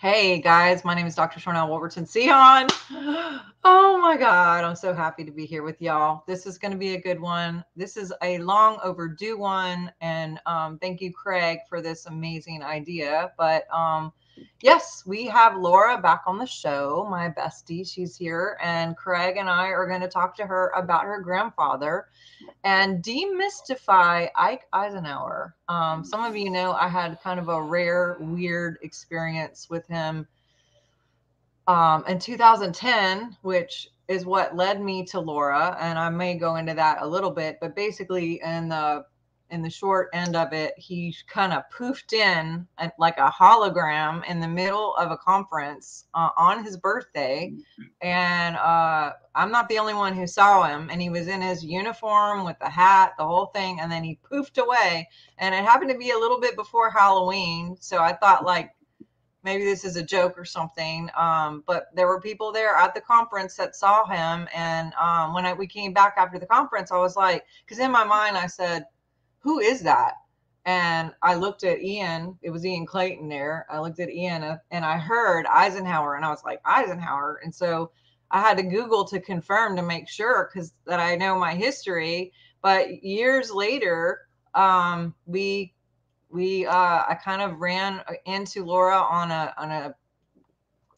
Hey guys, my name is Dr. Sharnael Wolverton Sehon. Oh my God, I'm so happy to be here with y'all. This is going to be a good one. This is a long overdue one. And um, thank you, Craig, for this amazing idea. But um, yes, we have Laura back on the show, my bestie. She's here. And Craig and I are going to talk to her about her grandfather and demystify Ike Eisenhower. Um, some of you know I had kind of a rare, weird experience with him um, in 2010, which is what led me to Laura. And I may go into that a little bit, but basically, in the in the short end of it, he kind of poofed in like a hologram in the middle of a conference uh, on his birthday. And uh, I'm not the only one who saw him. And he was in his uniform with the hat, the whole thing. And then he poofed away. And it happened to be a little bit before Halloween. So I thought, like, maybe this is a joke or something. Um, but there were people there at the conference that saw him. And um, when I, we came back after the conference, I was like, because in my mind, I said, who is that? And I looked at Ian, it was Ian Clayton there. I looked at Ian uh, and I heard Eisenhower and I was like, Eisenhower. And so I had to Google to confirm to make sure because that I know my history. But years later, um, we we uh, I kind of ran into Laura on a on a,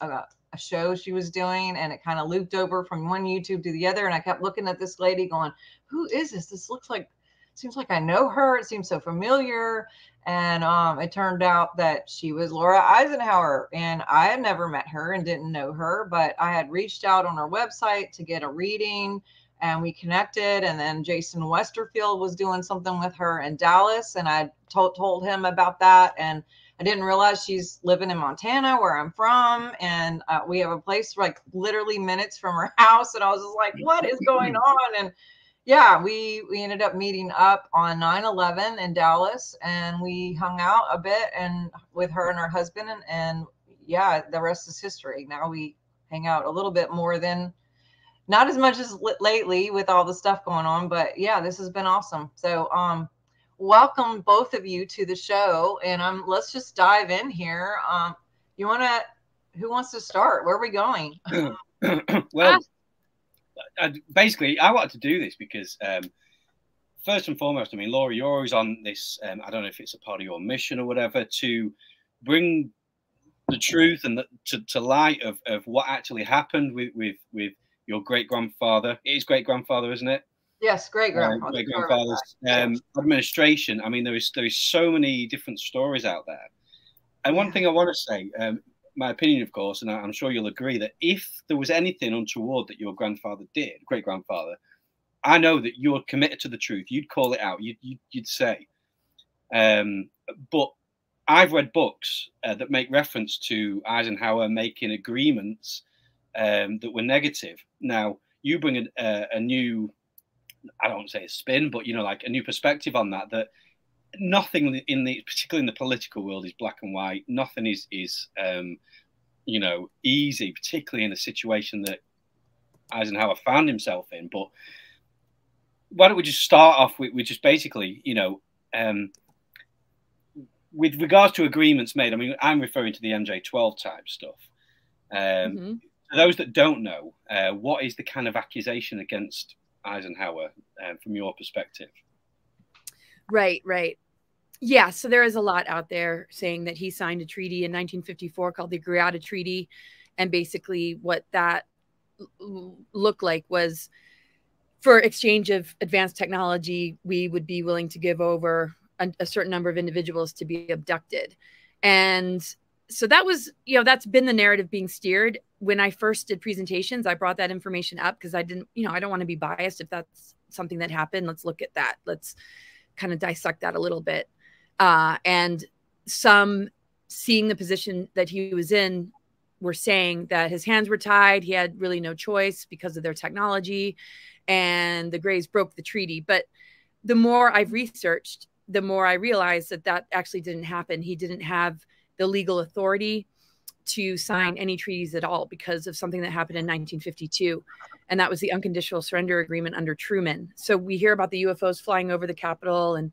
a a show she was doing and it kind of looped over from one YouTube to the other. And I kept looking at this lady going, Who is this? This looks like seems like I know her. It seems so familiar. And um, it turned out that she was Laura Eisenhower. And I had never met her and didn't know her, but I had reached out on her website to get a reading and we connected. And then Jason Westerfield was doing something with her in Dallas. And I told, told him about that. And I didn't realize she's living in Montana, where I'm from. And uh, we have a place like literally minutes from her house. And I was just like, what is going on? And yeah, we we ended up meeting up on 9/11 in Dallas, and we hung out a bit and with her and her husband, and, and yeah, the rest is history. Now we hang out a little bit more than, not as much as lately with all the stuff going on, but yeah, this has been awesome. So um, welcome both of you to the show, and um, let's just dive in here. Um, you want to? Who wants to start? Where are we going? well. I, basically, I wanted to do this because, um, first and foremost, I mean, Laura, you're always on this. Um, I don't know if it's a part of your mission or whatever to bring the truth and the, to, to light of, of what actually happened with with with your great grandfather. It is great grandfather, isn't it? Yes, great grandfather. Uh, great grandfather's um, administration. I mean, there is there is so many different stories out there. And one yeah. thing I want to say, um, my opinion, of course, and I'm sure you'll agree that if there was anything untoward that your grandfather did, great grandfather, I know that you're committed to the truth. You'd call it out. You'd you'd, you'd say. Um, but I've read books uh, that make reference to Eisenhower making agreements um, that were negative. Now you bring a, a, a new, I don't want to say a spin, but you know, like a new perspective on that. That nothing in the particularly in the political world is black and white. Nothing is is um, you know easy, particularly in a situation that Eisenhower found himself in. But why don't we just start off with, with just basically, you know, um, with regards to agreements made. I mean, I'm referring to the MJ12 type stuff. Um, mm-hmm. For those that don't know, uh, what is the kind of accusation against Eisenhower uh, from your perspective? Right, right. Yeah, so there is a lot out there saying that he signed a treaty in 1954 called the Greada Treaty. And basically, what that looked like was for exchange of advanced technology, we would be willing to give over a, a certain number of individuals to be abducted. And so that was, you know, that's been the narrative being steered. When I first did presentations, I brought that information up because I didn't, you know, I don't want to be biased if that's something that happened. Let's look at that. Let's kind of dissect that a little bit. Uh, and some seeing the position that he was in were saying that his hands were tied. He had really no choice because of their technology, and the Greys broke the treaty. But the more I've researched, the more I realized that that actually didn't happen. He didn't have the legal authority to sign any treaties at all because of something that happened in 1952. And that was the unconditional surrender agreement under Truman. So we hear about the UFOs flying over the Capitol and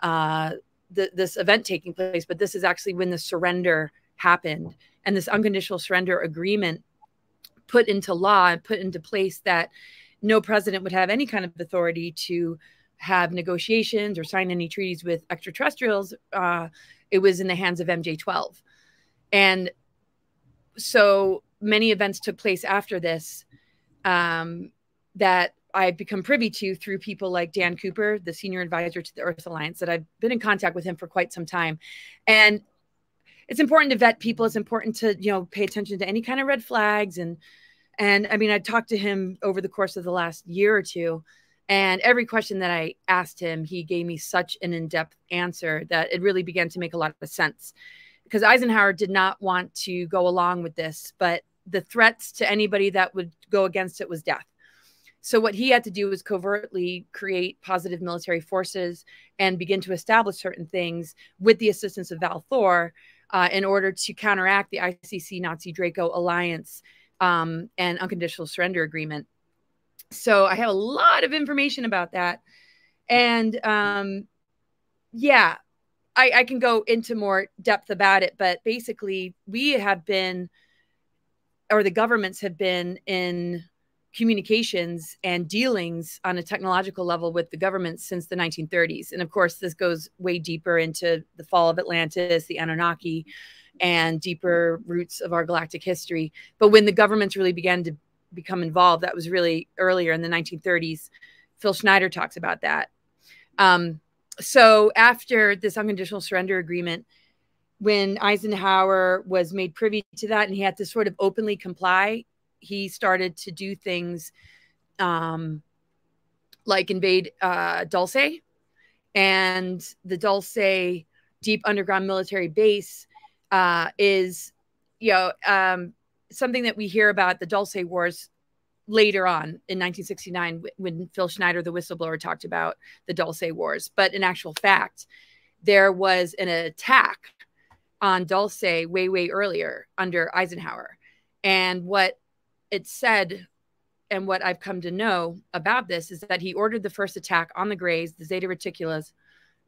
uh, the, this event taking place, but this is actually when the surrender happened and this unconditional surrender agreement put into law and put into place that no president would have any kind of authority to have negotiations or sign any treaties with extraterrestrials. Uh, it was in the hands of MJ12. And so many events took place after this um, that I've become privy to through people like Dan Cooper, the senior advisor to the Earth Alliance, that I've been in contact with him for quite some time. And it's important to vet people. It's important to, you know, pay attention to any kind of red flags. And, and I mean, I talked to him over the course of the last year or two. And every question that I asked him, he gave me such an in depth answer that it really began to make a lot of sense. Because Eisenhower did not want to go along with this, but the threats to anybody that would go against it was death. So what he had to do was covertly create positive military forces and begin to establish certain things with the assistance of Val Thor uh, in order to counteract the ICC Nazi Draco alliance um, and unconditional surrender agreement. So I have a lot of information about that. And um, yeah, I, I can go into more depth about it, but basically, we have been, or the governments have been in communications and dealings on a technological level with the government since the 1930s. And of course, this goes way deeper into the fall of Atlantis, the Anunnaki, and deeper roots of our galactic history. But when the governments really began to become involved, that was really earlier in the 1930s. Phil Schneider talks about that. Um, so after this unconditional surrender agreement, when Eisenhower was made privy to that and he had to sort of openly comply, he started to do things um, like invade uh, Dulce and the Dulce deep underground military base uh, is, you know, um, something that we hear about the Dulce Wars later on in 1969 when Phil Schneider, the whistleblower, talked about the Dulce Wars. But in actual fact, there was an attack on Dulce way, way earlier under Eisenhower. And what it said and what I've come to know about this is that he ordered the first attack on the Greys, the Zeta Reticulans,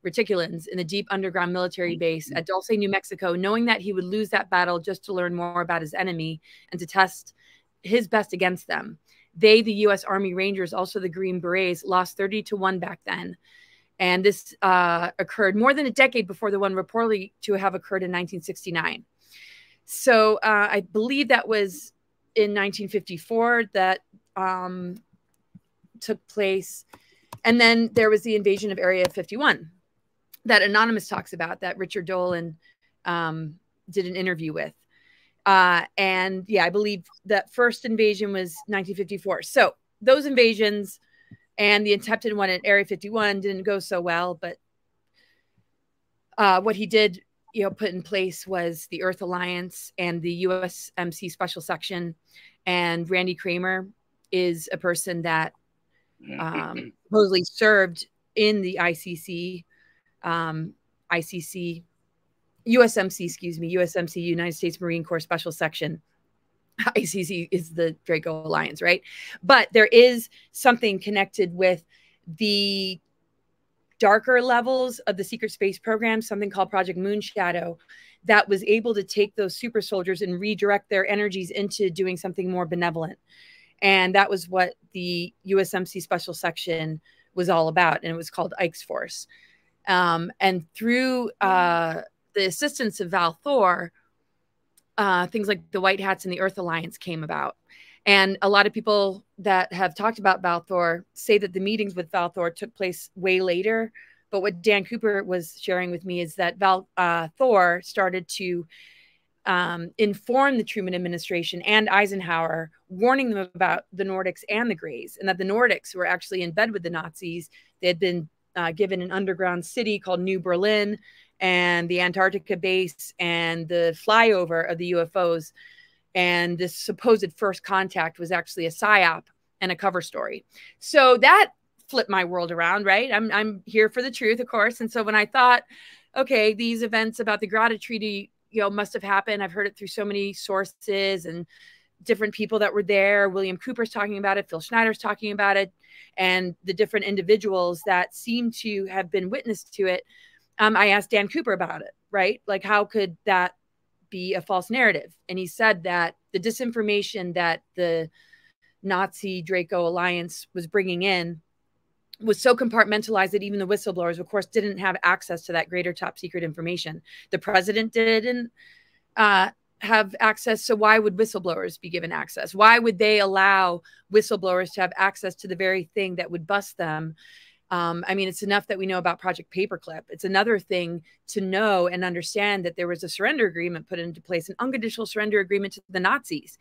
Reticulans in the deep underground military base at Dulce, New Mexico, knowing that he would lose that battle just to learn more about his enemy and to test his best against them. They, the U.S. Army Rangers, also the Green Berets, lost 30 to 1 back then. And this uh, occurred more than a decade before the one reportedly to have occurred in 1969. So uh, I believe that was in 1954 that um, took place. And then there was the invasion of Area 51 that Anonymous talks about, that Richard Dolan um, did an interview with. Uh, and yeah, I believe that first invasion was 1954. So those invasions and the attempted one at Area 51 didn't go so well. But uh, what he did, you know, put in place was the Earth Alliance and the USMC Special Section. And Randy Kramer is a person that um, supposedly served in the ICC um, ICC, USMC, excuse me, USMC, United States Marine Corps Special Section. ICC is the Draco Alliance, right? But there is something connected with the darker levels of the secret space program, something called Project Moonshadow, that was able to take those super soldiers and redirect their energies into doing something more benevolent. And that was what the USMC Special Section was all about. And it was called Ike's Force. Um, and through uh, the assistance of Val Thor, uh, things like the White Hats and the Earth Alliance came about. And a lot of people that have talked about Val Thor say that the meetings with Val Thor took place way later. But what Dan Cooper was sharing with me is that Val uh, Thor started to um, inform the Truman administration and Eisenhower, warning them about the Nordics and the Greys, and that the Nordics were actually in bed with the Nazis. They had been uh, given an underground city called New Berlin and the Antarctica base and the flyover of the UFOs. And this supposed first contact was actually a psyop and a cover story. So that flipped my world around, right? I'm, I'm here for the truth, of course. And so when I thought, okay, these events about the Greada Treaty, you know, must have happened. I've heard it through so many sources and different people that were there. William Cooper's talking about it, Phil Schneider's talking about it, and the different individuals that seem to have been witness to it. Um, I asked Dan Cooper about it, right? Like, how could that be a false narrative. And he said that the disinformation that the Nazi Draco alliance was bringing in was so compartmentalized that even the whistleblowers, of course, didn't have access to that greater top secret information. The president didn't uh, have access. So why would whistleblowers be given access? Why would they allow whistleblowers to have access to the very thing that would bust them? Um, I mean, it's enough that we know about Project Paperclip. It's another thing to know and understand that there was a surrender agreement put into place, an unconditional surrender agreement to the Nazis.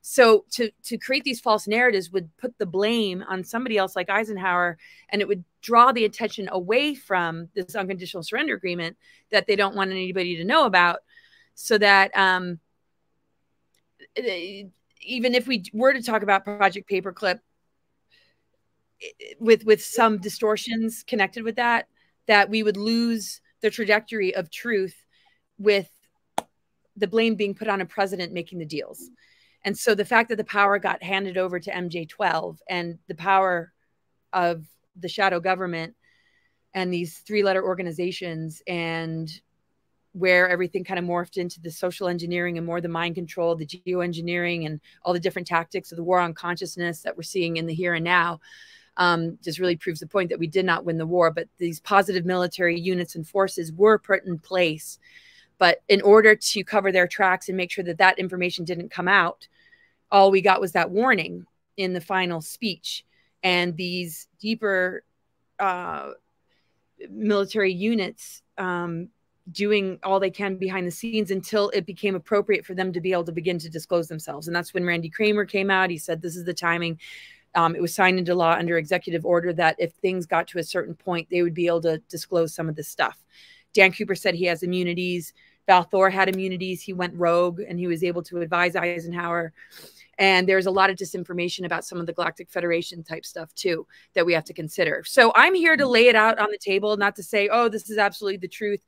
So to to create these false narratives would put the blame on somebody else like Eisenhower, and it would draw the attention away from this unconditional surrender agreement that they don't want anybody to know about, so that um, even if we were to talk about Project Paperclip with with some distortions connected with that, that we would lose the trajectory of truth with the blame being put on a president making the deals. And so the fact that the power got handed over to MJ12 and the power of the shadow government and these three letter organizations and where everything kind of morphed into the social engineering and more the mind control, the geoengineering, and all the different tactics of the war on consciousness that we're seeing in the here and now. Um, just really proves the point that we did not win the war, but these positive military units and forces were put in place but in order to cover their tracks and make sure that that information didn't come out, all we got was that warning in the final speech. And these deeper uh, military units um, doing all they can behind the scenes until it became appropriate for them to be able to begin to disclose themselves. And that's when Randy Kramer came out. He said, This is the timing. Um, it was signed into law under executive order that if things got to a certain point, they would be able to disclose some of this stuff. Dan Cooper said he has immunities. Val Thor had immunities. He went rogue and he was able to advise Eisenhower. And there's a lot of disinformation about some of the Galactic Federation type stuff too that we have to consider. So I'm here to lay it out on the table, not to say, oh, this is absolutely the truth.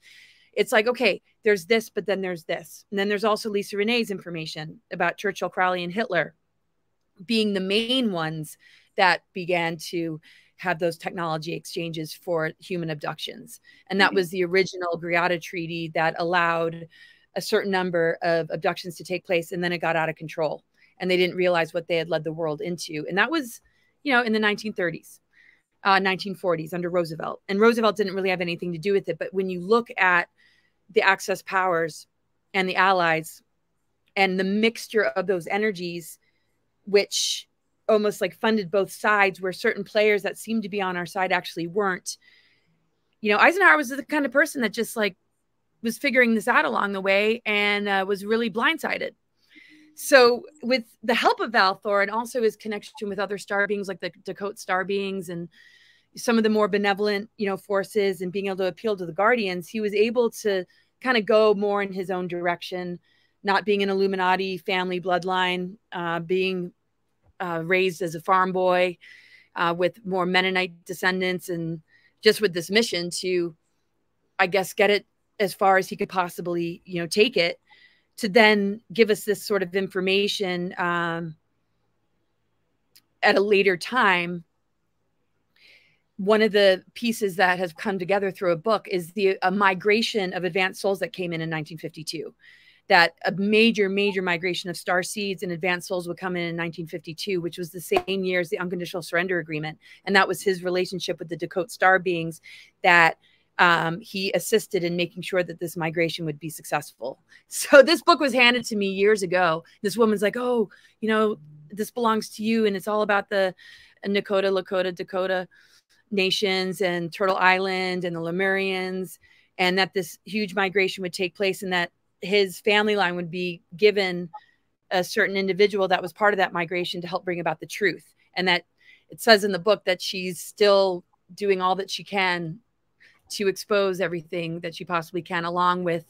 It's like, okay, there's this, but then there's this. And then there's also Lisa Renee's information about Churchill, Crowley, and Hitler being the main ones that began to have those technology exchanges for human abductions. And that mm-hmm. was the original Greada Treaty that allowed a certain number of abductions to take place. And then it got out of control. And they didn't realize what they had led the world into. And that was, you know, in the 1930s, uh, 1940s under Roosevelt. And Roosevelt didn't really have anything to do with it. But when you look at the Axis powers and the Allies and the mixture of those energies, which almost like funded both sides where certain players that seemed to be on our side actually weren't. You know eisenhower was the kind of person that just like was figuring this out along the way and uh, was really blindsided. So with the help of val thor and also his connection with other star beings like the dakota star beings and some of the more benevolent you know forces and being able to appeal to the guardians he was able to kind of go more in his own direction not being an illuminati family bloodline uh, being uh, raised as a farm boy uh, with more Mennonite descendants and just with this mission to, I guess, get it as far as he could possibly, you know, take it to then give us this sort of information um, at a later time. One of the pieces that has come together through a book is the a migration of advanced souls that came in in 1952 that a major, major migration of star seeds and advanced souls would come in in 1952, which was the same year as the unconditional surrender agreement. And that was his relationship with the Dakota star beings that um, he assisted in making sure that this migration would be successful. So this book was handed to me years ago. This woman's like, oh, you know, this belongs to you. And it's all about the Nakota, Lakota, Dakota nations and Turtle Island and the Lemurians. And that this huge migration would take place and that his family line would be given a certain individual that was part of that migration to help bring about the truth. And that it says in the book that she's still doing all that she can to expose everything that she possibly can, along with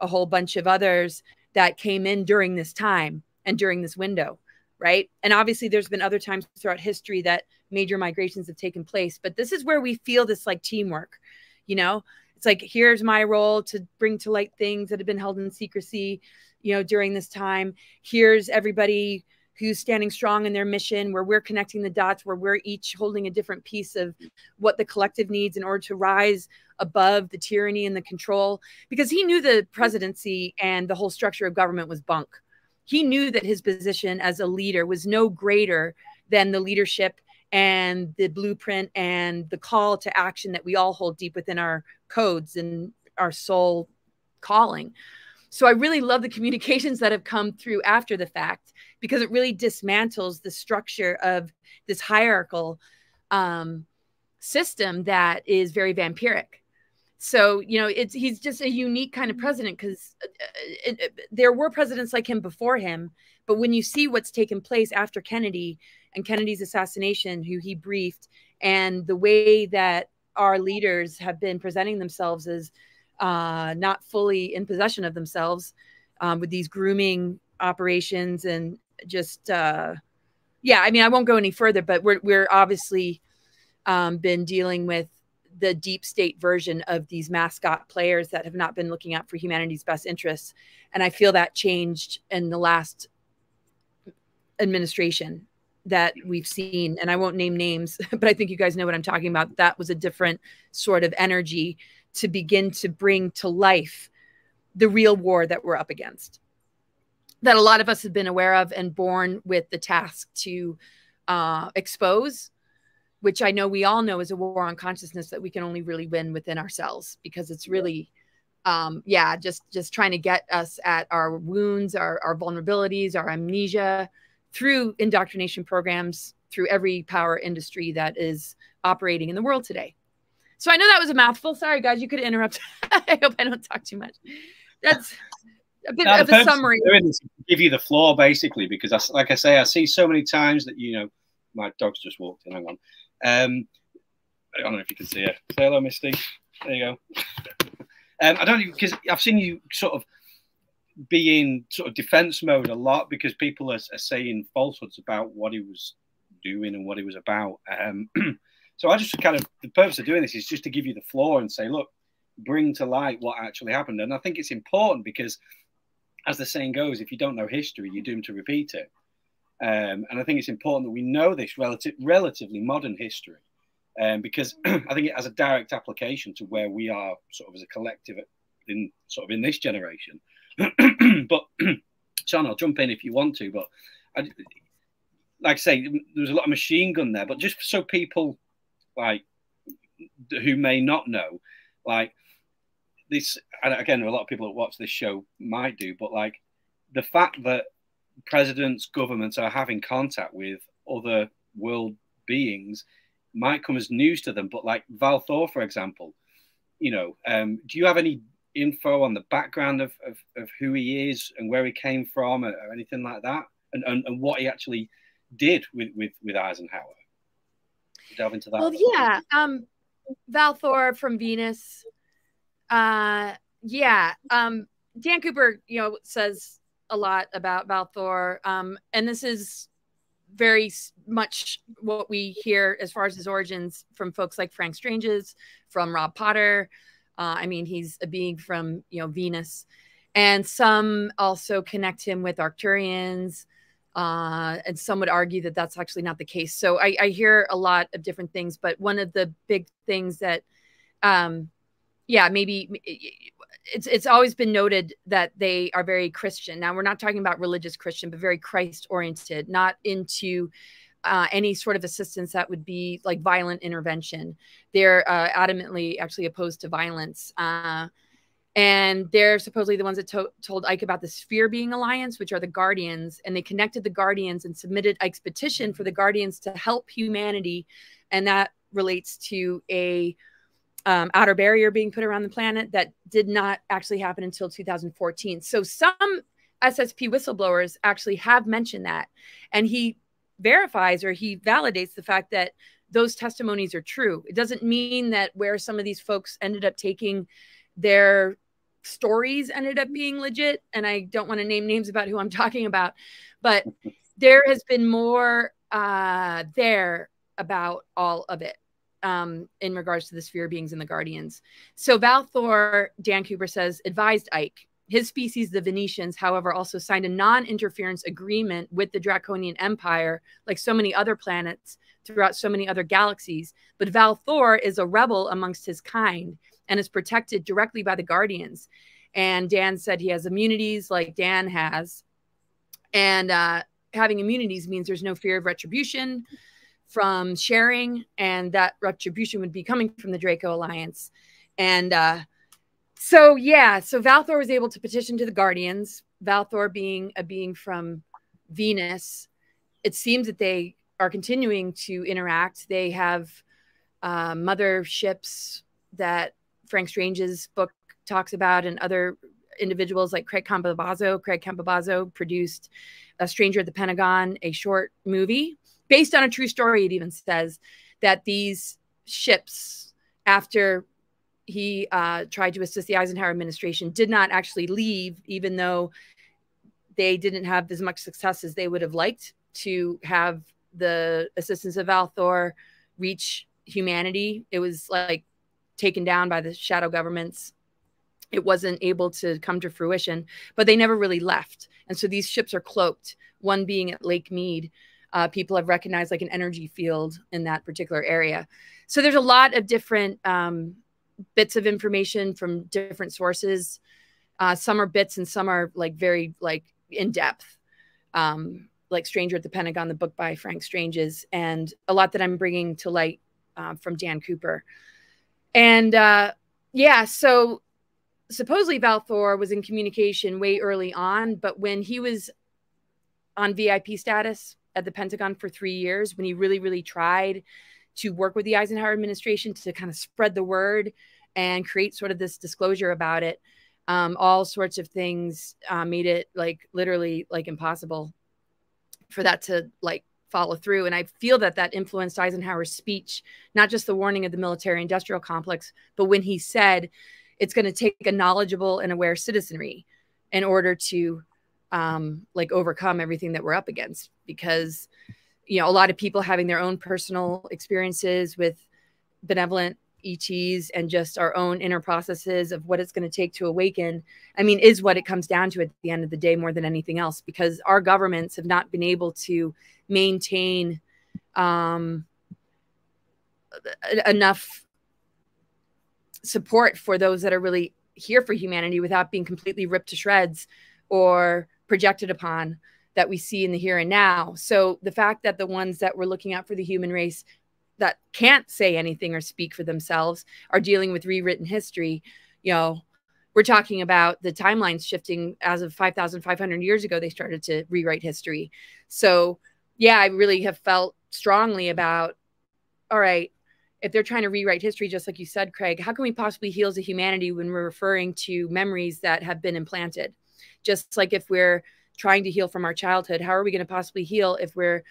a whole bunch of others that came in during this time and during this window. Right. And obviously, there's been other times throughout history that major migrations have taken place, but this is where we feel this like teamwork, you know, it's like here's my role to bring to light things that have been held in secrecy you know during this time here's everybody who's standing strong in their mission, where we're connecting the dots, where we're each holding a different piece of what the collective needs in order to rise above the tyranny and the control. Because he knew the presidency and the whole structure of government was bunk. He knew that his position as a leader was no greater than the leadership and the blueprint and the call to action that we all hold deep within our codes and our soul calling. So I really love the communications that have come through after the fact because it really dismantles the structure of this hierarchical um, system that is very vampiric. So you know, it's he's just a unique kind of president because uh, uh, there were presidents like him before him, but when you see what's taken place after Kennedy and Kennedy's assassination, who he briefed, and the way that our leaders have been presenting themselves as uh, not fully in possession of themselves um, with these grooming operations and just uh, yeah i mean i won't go any further but we're, we're obviously um, been dealing with the deep state version of these mascot players that have not been looking out for humanity's best interests. And i feel that changed in the last administration that we've seen and i won't name names but i think you guys know what i'm talking about that was a different sort of energy to begin to bring to life the real war that we're up against that a lot of us have been aware of and born with the task to uh, expose which i know we all know is a war on consciousness that we can only really win within ourselves because it's really um, yeah just just trying to get us at our wounds our, our vulnerabilities our amnesia through indoctrination programs through every power industry that is operating in the world today so I know that was a mouthful. Sorry, guys, you could interrupt. I hope I don't talk too much. That's a bit now, of a summary. give you the floor, basically, because, I, like I say, I see so many times that you know, my dog's just walked in. Hang on. Um, I don't know if you can see her. Say hello, Misty. There you go. um, I don't because I've seen you sort of be in sort of defense mode a lot because people are, are saying falsehoods about what he was doing and what he was about. Um, So I just kind of the purpose of doing this is just to give you the floor and say, look, bring to light what actually happened. And I think it's important because, as the saying goes, if you don't know history, you're doomed to repeat it. Um, and I think it's important that we know this relative, relatively modern history, um, because I think it has a direct application to where we are, sort of as a collective, in sort of in this generation. but Sean, I'll jump in if you want to. But I, like I say, there was a lot of machine gun there. But just so people like who may not know, like this. And again, a lot of people that watch this show might do, but like the fact that presidents, governments are having contact with other world beings might come as news to them. But like Val Thor, for example, you know, um, do you have any info on the background of, of, of, who he is and where he came from or, or anything like that? And, and, and what he actually did with, with, with Eisenhower? delve into that? Well, yeah. Um, Val Thor from Venus. Uh, yeah. Um, Dan Cooper, you know, says a lot about Val Thor. Um, and this is very much what we hear as far as his origins from folks like Frank Stranges, from Rob Potter. Uh, I mean, he's a being from, you know, Venus. And some also connect him with Arcturians. Uh, and some would argue that that's actually not the case. So I, I, hear a lot of different things, but one of the big things that, um, yeah, maybe it's it's always been noted that they are very Christian. Now we're not talking about religious Christian, but very Christ oriented, not into uh, any sort of assistance that would be like violent intervention. They're uh, adamantly actually opposed to violence. Uh, and they're supposedly the ones that to told Ike about the Sphere Being Alliance, which are the Guardians, and they connected the Guardians and submitted Ike's petition for the Guardians to help humanity, and that relates to a um, outer barrier being put around the planet that did not actually happen until 2014. So some SSP whistleblowers actually have mentioned that, and he verifies or he validates the fact that those testimonies are true. It doesn't mean that where some of these folks ended up taking their stories ended up being legit. And I don't want to name names about who I'm talking about, but there has been more uh, there about all of it um, in regards to the sphere beings and the guardians. So Val Thor, Dan Cooper says, advised Ike his species, the Venetians, however, also signed a non interference agreement with the Draconian Empire, like so many other planets throughout so many other galaxies. But Val Thor is a rebel amongst his kind and is protected directly by the Guardians. And Dan said he has immunities like Dan has. And uh, having immunities means there's no fear of retribution from sharing, and that retribution would be coming from the Draco Alliance. And uh, so, yeah, so Valthor was able to petition to the Guardians, Valthor being a being from Venus. It seems that they are continuing to interact. They have uh, mother ships that Frank Stranges' book talks about, and other individuals like Craig Campobasso. Craig Campobasso produced A Stranger at the Pentagon, a short movie based on a true story. It even says that these ships, after he uh, tried to assist the Eisenhower administration, did not actually leave, even though they didn't have as much success as they would have liked to have the assistance of Valthor reach humanity. It was like taken down by the shadow governments. It wasn't able to come to fruition, but they never really left. And so these ships are cloaked, one being at Lake Mead. Uh, people have recognized like an energy field in that particular area. So there's a lot of different um, bits of information from different sources. Uh, some are bits and some are like very like in depth. Um, like Stranger at the Pentagon, the book by Frank Stranges, and a lot that I'm bringing to light uh, from Dan Cooper. And uh, yeah, so supposedly Valthor was in communication way early on, but when he was on VIP status at the Pentagon for three years, when he really, really tried to work with the Eisenhower administration to kind of spread the word and create sort of this disclosure about it, um, all sorts of things uh, made it like literally like impossible for that to like follow through. And I feel that that influenced Eisenhower's speech, not just the warning of the military industrial complex, but when he said it's going to take a knowledgeable and aware citizenry in order to um, like overcome everything that we're up against. Because, you know, a lot of people having their own personal experiences with benevolent ETs and just our own inner processes of what it's going to take to awaken, I mean, is what it comes down to at the end of the day more than anything else, because our governments have not been able to maintain um, enough support for those that are really here for humanity without being completely ripped to shreds or projected upon that we see in the here and now. So the fact that the ones that we're looking at for the human race that can't say anything or speak for themselves are dealing with rewritten history, you know, we're talking about the timelines shifting as of 5,500 years ago, they started to rewrite history. So, yeah, I really have felt strongly about, all right, if they're trying to rewrite history, just like you said, Craig, how can we possibly heal as a humanity when we're referring to memories that have been implanted? Just like if we're trying to heal from our childhood, how are we going to possibly heal if we're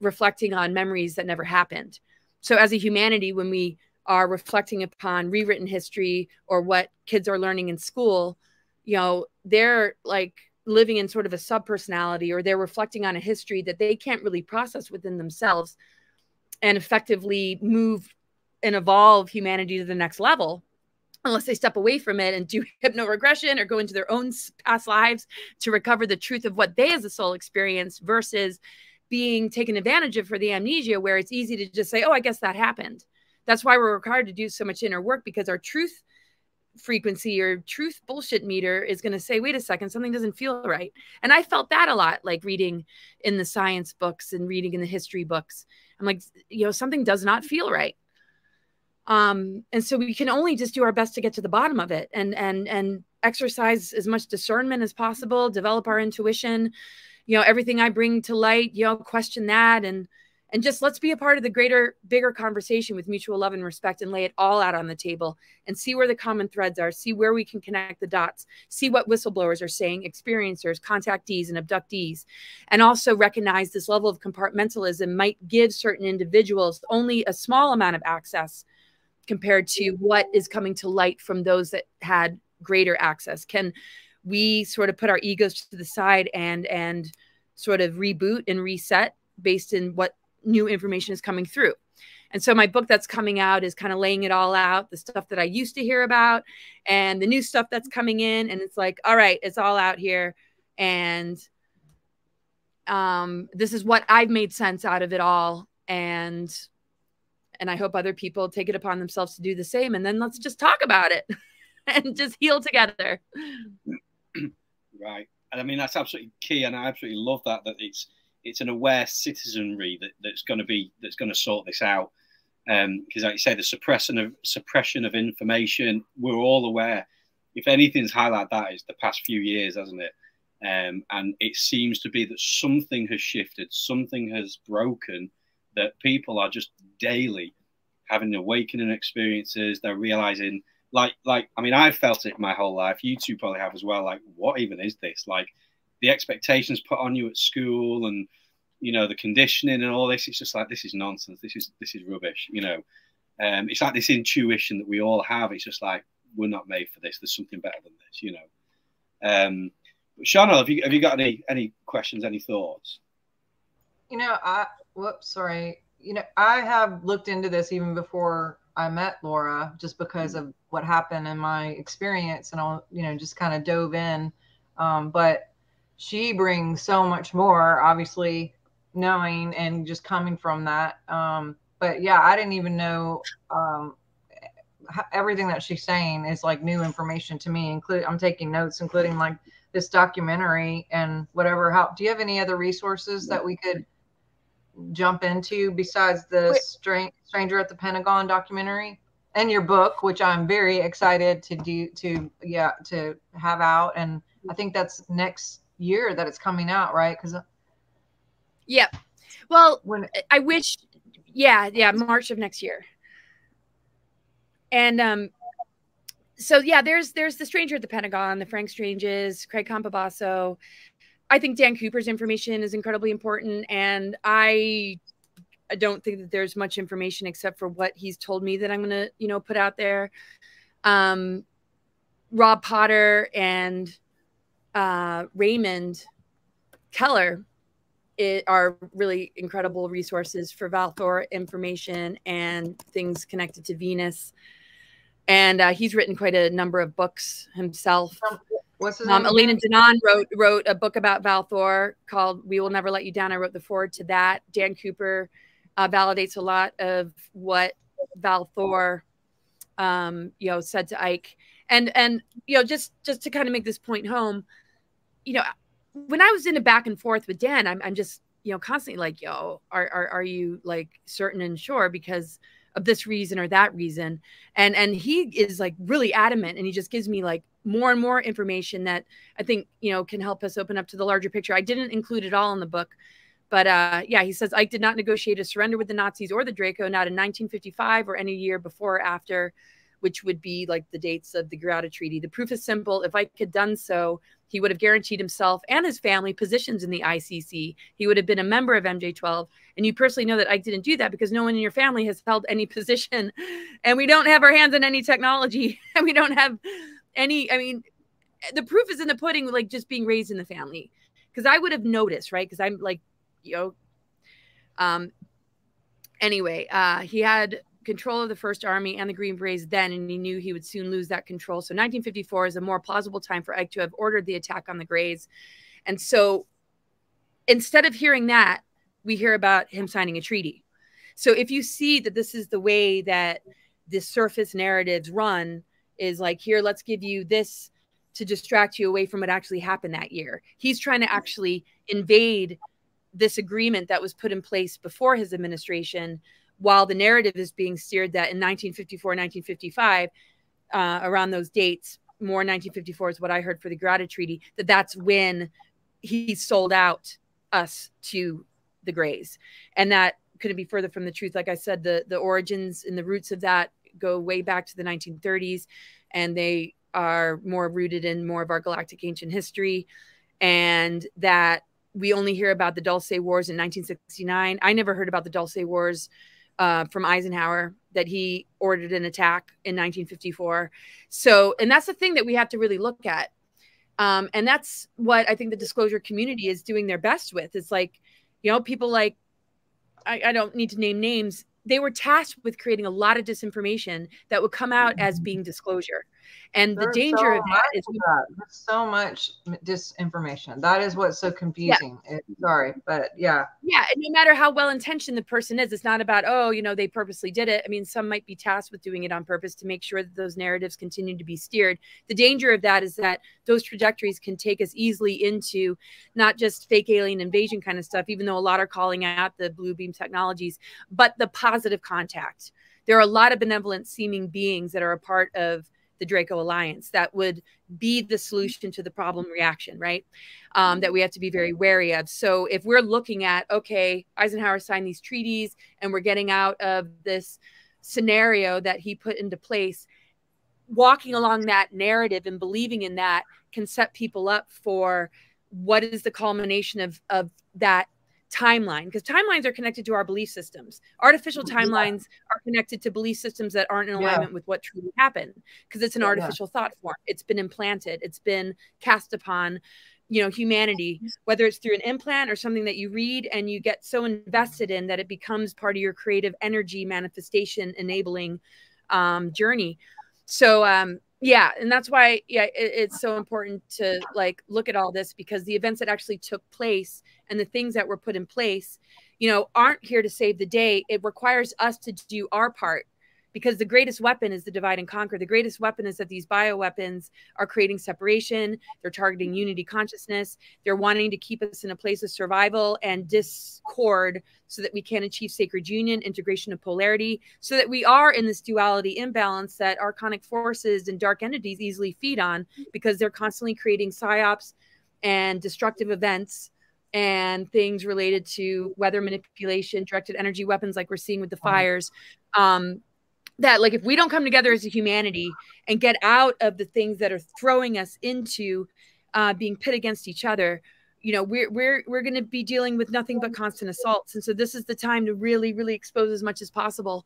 reflecting on memories that never happened? So, as a humanity, when we are reflecting upon rewritten history or what kids are learning in school, you know, they're like living in sort of a sub personality or they're reflecting on a history that they can't really process within themselves and effectively move and evolve humanity to the next level unless they step away from it and do hypno regression or go into their own past lives to recover the truth of what they as a soul experienced versus being taken advantage of for the amnesia, where it's easy to just say, oh, I guess that happened. That's why we're required to do so much inner work because our truth frequency or truth bullshit meter is going to say, wait a second, something doesn't feel right. And I felt that a lot, like reading in the science books and reading in the history books. I'm like, you know, something does not feel right. Um, and so we can only just do our best to get to the bottom of it and and and exercise as much discernment as possible, develop our intuition, you know everything i bring to light you know question that and and just let's be a part of the greater bigger conversation with mutual love and respect and lay it all out on the table and see where the common threads are see where we can connect the dots see what whistleblowers are saying experiencers contactees and abductees. And also recognize this level of compartmentalism might give certain individuals only a small amount of access compared to what is coming to light from those that had greater access can we sort of put our egos to the side and and sort of reboot and reset based in what new information is coming through And so my book that's coming out is kind of laying it all out, the stuff that I used to hear about and the new stuff that's coming in. And it's like, all right, it's all out here. And um, this is what I've made sense out of it all. And and I hope other people take it upon themselves to do the same. And then let's just talk about it and just heal together. Right. And I mean that's absolutely key, and I absolutely love that that it's it's an aware citizenry that, that's going to be that's going to sort this out. Um because, um, like you say, the suppression of suppression of information, we're all aware. If anything's highlighted that is the past few years, hasn't it? Um, and it seems to be that something has shifted, something has broken, that people are just daily having awakening experiences. They're realizing, like, like I mean, I've felt it my whole life. You two probably have as well. Like, what even is this? Like, the expectations put on you at school and you know the conditioning and all this it's just like this is nonsense this is this is rubbish you know um, it's like this intuition that we all have it's just like we're not made for this there's something better than this you know um Shana, have you have you got any any questions any thoughts you know i whoops sorry you know i have looked into this even before i met laura just because of what happened in my experience and i'll you know just kind of dove in um, but she brings so much more, obviously, knowing and just coming from that. Um, but yeah, I didn't even know um, everything that she's saying is like new information to me. Include I'm taking notes, including like this documentary and whatever. How do you have any other resources that we could jump into besides the Stranger at the Pentagon documentary and your book, which I'm very excited to do to yeah to have out, and I think that's next year that it's coming out, right? Because yeah, well, when I wish, yeah, yeah, March of next year, and um, so yeah, there's there's the Stranger at the Pentagon, the Frank Stranges, Craig Campobasso. I think Dan Cooper's information is incredibly important, and I I don't think that there's much information except for what he's told me that I'm gonna, you know, put out there. Um, Rob Potter and uh, Raymond Keller it, are really incredible resources for Valthor information and things connected to Venus. And uh, he's written quite a number of books himself. What's his um, name? Elena Danaan wrote wrote a book about Valthor called "We Will Never Let You Down." I wrote the forward to that. Dan Cooper uh, validates a lot of what Valthor, um, you know, said to Ike. And and you know, just just to kind of make this point home, you know, when I was in a back and forth with Dan, I'm, I'm just, you know, constantly like, yo, are, are, are you like certain and sure because of this reason or that reason? And, and he is like really adamant and he just gives me like more and more information that I think, you know, can help us open up to the larger picture. I didn't include it all in the book, but uh, yeah, he says Ike did not negotiate a surrender with the Nazis or the Draco, not in 1955 or any year before or after, which would be like the dates of the Greada Treaty. The proof is simple. If Ike had done so, he would have guaranteed himself and his family positions in the ICC. He would have been a member of MJ12. And you personally know that Ike didn't do that because no one in your family has held any position. And we don't have our hands on any technology. And we don't have any, I mean, the proof is in the pudding, like just being raised in the family. Because I would have noticed, right? Because I'm like, you know, um, anyway, uh, he had control of the First Army and the Green Berets then, and he knew he would soon lose that control. So 1954 is a more plausible time for Ike to have ordered the attack on the Greys. And so instead of hearing that, we hear about him signing a treaty. So if you see that this is the way that the surface narratives run, is like, here, let's give you this to distract you away from what actually happened that year. He's trying to actually invade this agreement that was put in place before his administration while the narrative is being steered that in 1954, 1955, uh, around those dates, more 1954 is what I heard for the Greada Treaty, that that's when he sold out us to the Greys. And that couldn't be further from the truth. Like I said, the, the origins and the roots of that go way back to the 1930s, and they are more rooted in more of our galactic ancient history. And that we only hear about the Dulce Wars in 1969. I never heard about the Dulce Wars uh, from Eisenhower that he ordered an attack in 1954. So, and that's the thing that we have to really look at. Um, and that's what I think the disclosure community is doing their best with. It's like, you know, people like, I, I don't need to name names, they were tasked with creating a lot of disinformation that would come out as being disclosure. And There's the danger so of that is that. so much disinformation. That is what's so confusing. Yeah. It, sorry, but yeah. Yeah. And no matter how well intentioned the person is, it's not about, oh, you know, they purposely did it. I mean, some might be tasked with doing it on purpose to make sure that those narratives continue to be steered. The danger of that is that those trajectories can take us easily into not just fake alien invasion kind of stuff, even though a lot are calling out the blue beam technologies, but the positive contact. There are a lot of benevolent seeming beings that are a part of the Draco Alliance that would be the solution to the problem reaction, right? Um, that we have to be very wary of. So if we're looking at, okay, Eisenhower signed these treaties and we're getting out of this scenario that he put into place, walking along that narrative and believing in that can set people up for what is the culmination of, of that timeline because timelines are connected to our belief systems artificial timelines yeah. are connected to belief systems that aren't in alignment yeah. with what truly happened because it's an artificial yeah. thought form it's been implanted it's been cast upon you know humanity whether it's through an implant or something that you read and you get so invested in that it becomes part of your creative energy manifestation enabling um, journey so um, yeah and that's why yeah it, it's so important to like look at all this because the events that actually took place and the things that were put in place you know aren't here to save the day. It requires us to do our part because the greatest weapon is the divide and conquer. The greatest weapon is that these bioweapons are creating separation, they're targeting unity consciousness, they're wanting to keep us in a place of survival and discord so that we can achieve sacred union, integration of polarity, so that we are in this duality imbalance that archonic forces and dark entities easily feed on because they're constantly creating psyops and destructive events and things related to weather manipulation, directed energy weapons, like we're seeing with the fires, um, that like if we don't come together as a humanity and get out of the things that are throwing us into uh, being pit against each other you know we're we're we're going to be dealing with nothing but constant assaults. And so this is the time to really really expose as much as possible.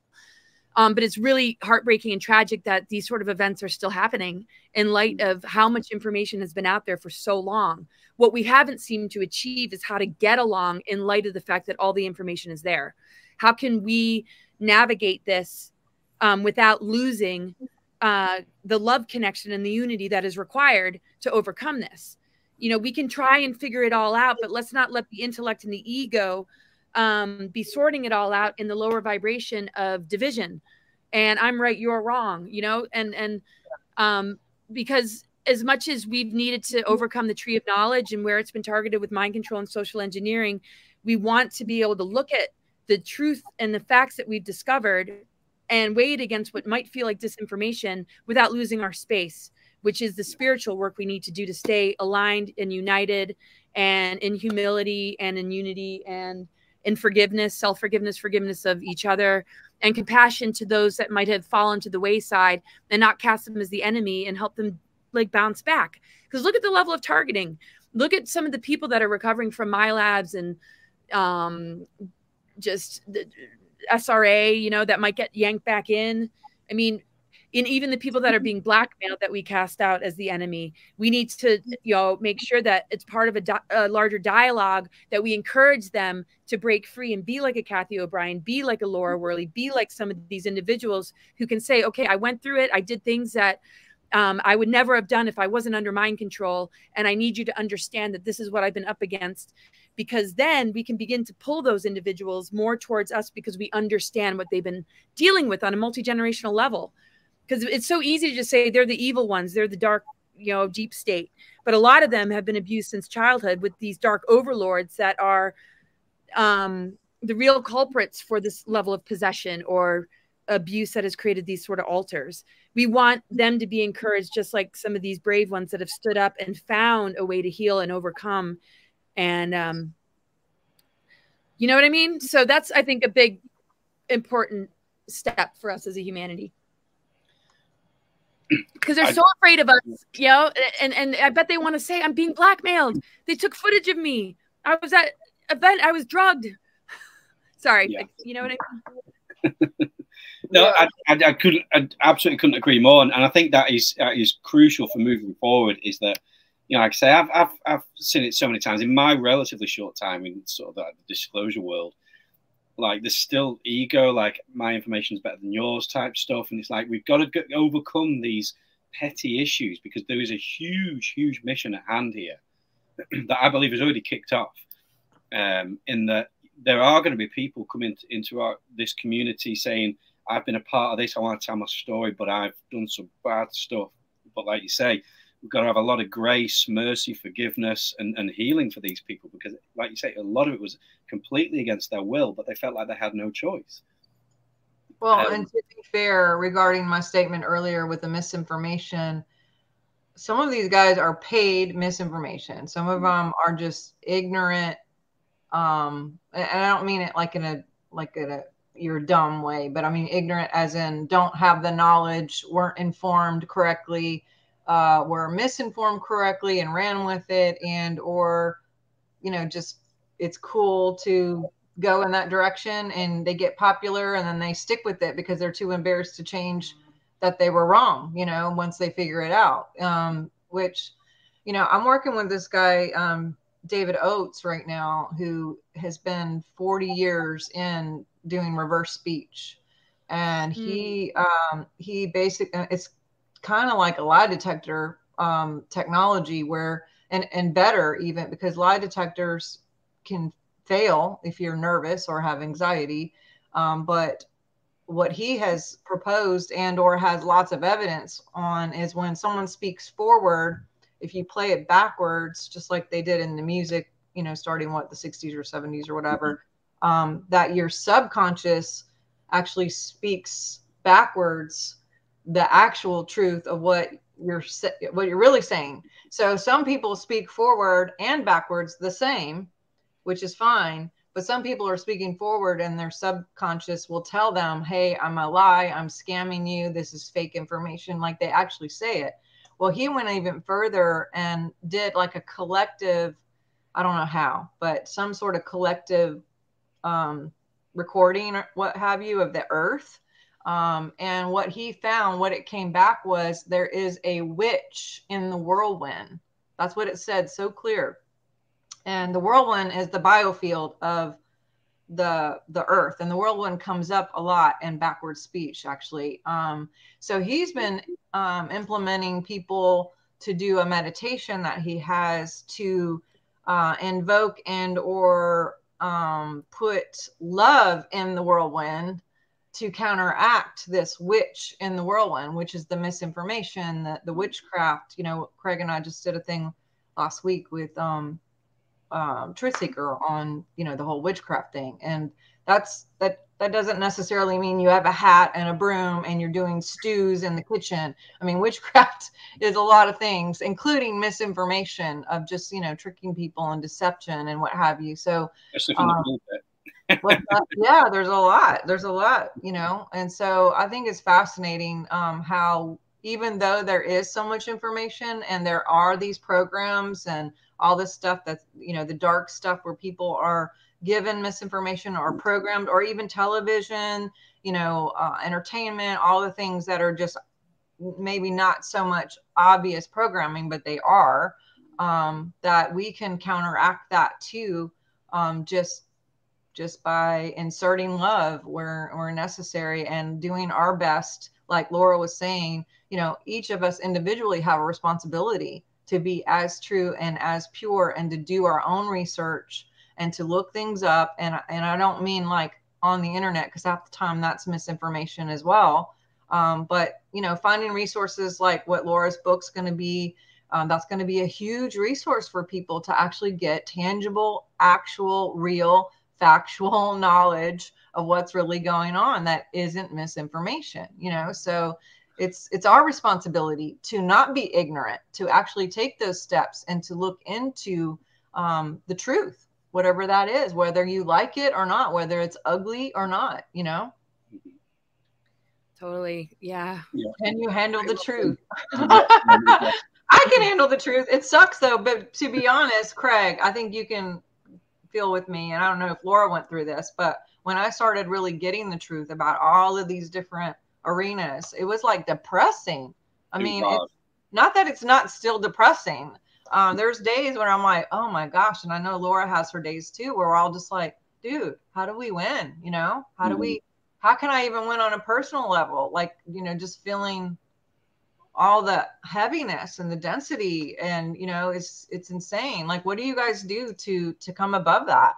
Um, but it's really heartbreaking and tragic that these sort of events are still happening in light of how much information has been out there for so long. What we haven't seemed to achieve is how to get along in light of the fact that all the information is there. How can we navigate this um, without losing uh, the love connection and the unity that is required to overcome this. You know, we can try and figure it all out, but let's not let the intellect and the ego um, be sorting it all out in the lower vibration of division. And I'm right, you're wrong. You know, and and um, because as much as we've needed to overcome the tree of knowledge and where it's been targeted with mind control and social engineering, we want to be able to look at the truth and the facts that we've discovered and weigh it against what might feel like disinformation without losing our space, which is the spiritual work we need to do to stay aligned and united and in humility and in unity and in forgiveness, self forgiveness, forgiveness of each other, and compassion to those that might have fallen to the wayside and not cast them as the enemy and help them like bounce back. Because look at the level of targeting. Look at some of the people that are recovering from MILABs and um, just the, SRA, you know, that might get yanked back in. I mean, in even the people that are mm-hmm. being blackmailed that we cast out as the enemy, we need to, mm-hmm. you know, make sure that it's part of a, di a, larger dialogue that we encourage them to break free and be like a Cathy O'Brien, be like a Laura mm-hmm. Worley, be like some of these individuals who can say, okay, I went through it, I did things that um, I would never have done if I wasn't under mind control, and I need you to understand that this is what I've been up against because then we can begin to pull those individuals more towards us because we understand what they've been dealing with on a multi-generational level because it's so easy to just say they're the evil ones they're the dark you know deep state but a lot of them have been abused since childhood with these dark overlords that are um, the real culprits for this level of possession or abuse that has created these sort of alters. We want them to be encouraged, just like some of these brave ones that have stood up and found a way to heal and overcome and um you know what i mean? So that's i think a big important step for us as a humanity. Because they're so afraid of us you know? And and i bet they want to say i'm being blackmailed. They took footage of me. I was at event. I was drugged. Sorry yeah. you know what i mean? No yeah. I, I, I, couldn't i absolutely couldn't agree more. And, and i think that is that is crucial for moving forward is that you know, like I say, I've, I've, I've seen it so many times in my relatively short time in sort of that disclosure world. like there's still ego, like my information is better than yours type stuff, and it's like we've got to get, overcome these petty issues because there is a huge, huge mission at hand here that I believe has already kicked off. Um, in that there are going to be people coming into our this community saying, "I've been a part of this. I want to tell my story, but I've done some bad stuff." But like you say, we've got to have a lot of grace, mercy, forgiveness, and, and healing for these people because, like you say, a lot of it was completely against their will, but they felt like they had no choice. Well, um, and to be fair, regarding my statement earlier with the misinformation, some of these guys are paid misinformation. Some of them are just ignorant. Um, and I don't mean it like in a like in a you're dumb way, but I mean ignorant as in don't have the knowledge, weren't informed correctly, uh, were misinformed correctly and ran with it, and or you know just it's cool to go in that direction and they get popular and then they stick with it because they're too embarrassed to change that they were wrong you know once they figure it out um, which you know i'm working with this guy um, david oates right now who has been 40 years in doing reverse speech and he mm. um, he basically uh, it's kind of like a lie detector um, technology where and and better even because lie detectors can fail if you're nervous or have anxiety. Um, but what he has proposed and or has lots of evidence on is when someone speaks forward, if you play it backwards, just like they did in the music, you know, starting what the 60s or 70s or whatever, mm-hmm. um, that your subconscious actually speaks backwards the actual truth of what you're what you're really saying. So some people speak forward and backwards the same, which is fine. But some people are speaking forward and their subconscious will tell them, hey, I'm a lie. I'm scamming you. This is fake information. Like they actually say it. Well, he went even further and did like a collective, I don't know how, but some sort of collective um, recording or what have you of the earth. Um, and what he found, what it came back was there is a witch in the whirlwind. That's what it said so clear. And the whirlwind is the biofield of the the earth. And the whirlwind comes up a lot in backward speech actually. Um, so he's been um, implementing people to do a meditation that he has to uh, invoke and or um, put love in the whirlwind to counteract this witch in the whirlwind which is the misinformation the, the witchcraft you know craig and i just did a thing last week with um um, truth seeker on you know the whole witchcraft thing. And that's that that doesn't necessarily mean you have a hat and a broom and you're doing stews in the kitchen. I mean witchcraft is a lot of things including misinformation of just you know tricking people and deception and what have you. So um, yeah there's a lot there's a lot you know and so i think it's fascinating um, how even though there is so much information and there are these programs and all this stuff that's you know the dark stuff where people are given misinformation or programmed or even television you know uh, entertainment all the things that are just maybe not so much obvious programming but they are um, that we can counteract that too um, just just by inserting love where where necessary and doing our best like laura was saying you know each of us individually have a responsibility to be as true and as pure and to do our own research and to look things up. And and I don't mean like on the internet because half the time that's misinformation as well. Um, but you know finding resources like what Laura's book's going to be um, that's going to be a huge resource for people to actually get tangible actual real factual knowledge of what's really going on that isn't misinformation you know? So it's it's our responsibility to not be ignorant to actually take those steps and to look into um, the truth whatever that is whether you like it or not whether it's ugly or not you know? Totally yeah, yeah. can you handle the truth? I can handle the truth. It sucks though but to be honest craig i think you can feel with me and i don't know if laura went through this but when i started really getting the truth about all of these different arenas. It was like depressing. I mean, not that it's not still depressing. Um, there's days when I'm like, oh my gosh, and I know Laura has her days too, where we're all just like, dude, how do we win? You know, how do we, how can I even win on a personal level? Like, you know, just feeling all the heaviness and the density and you know it's it's insane. Like what do you guys do to to come above that?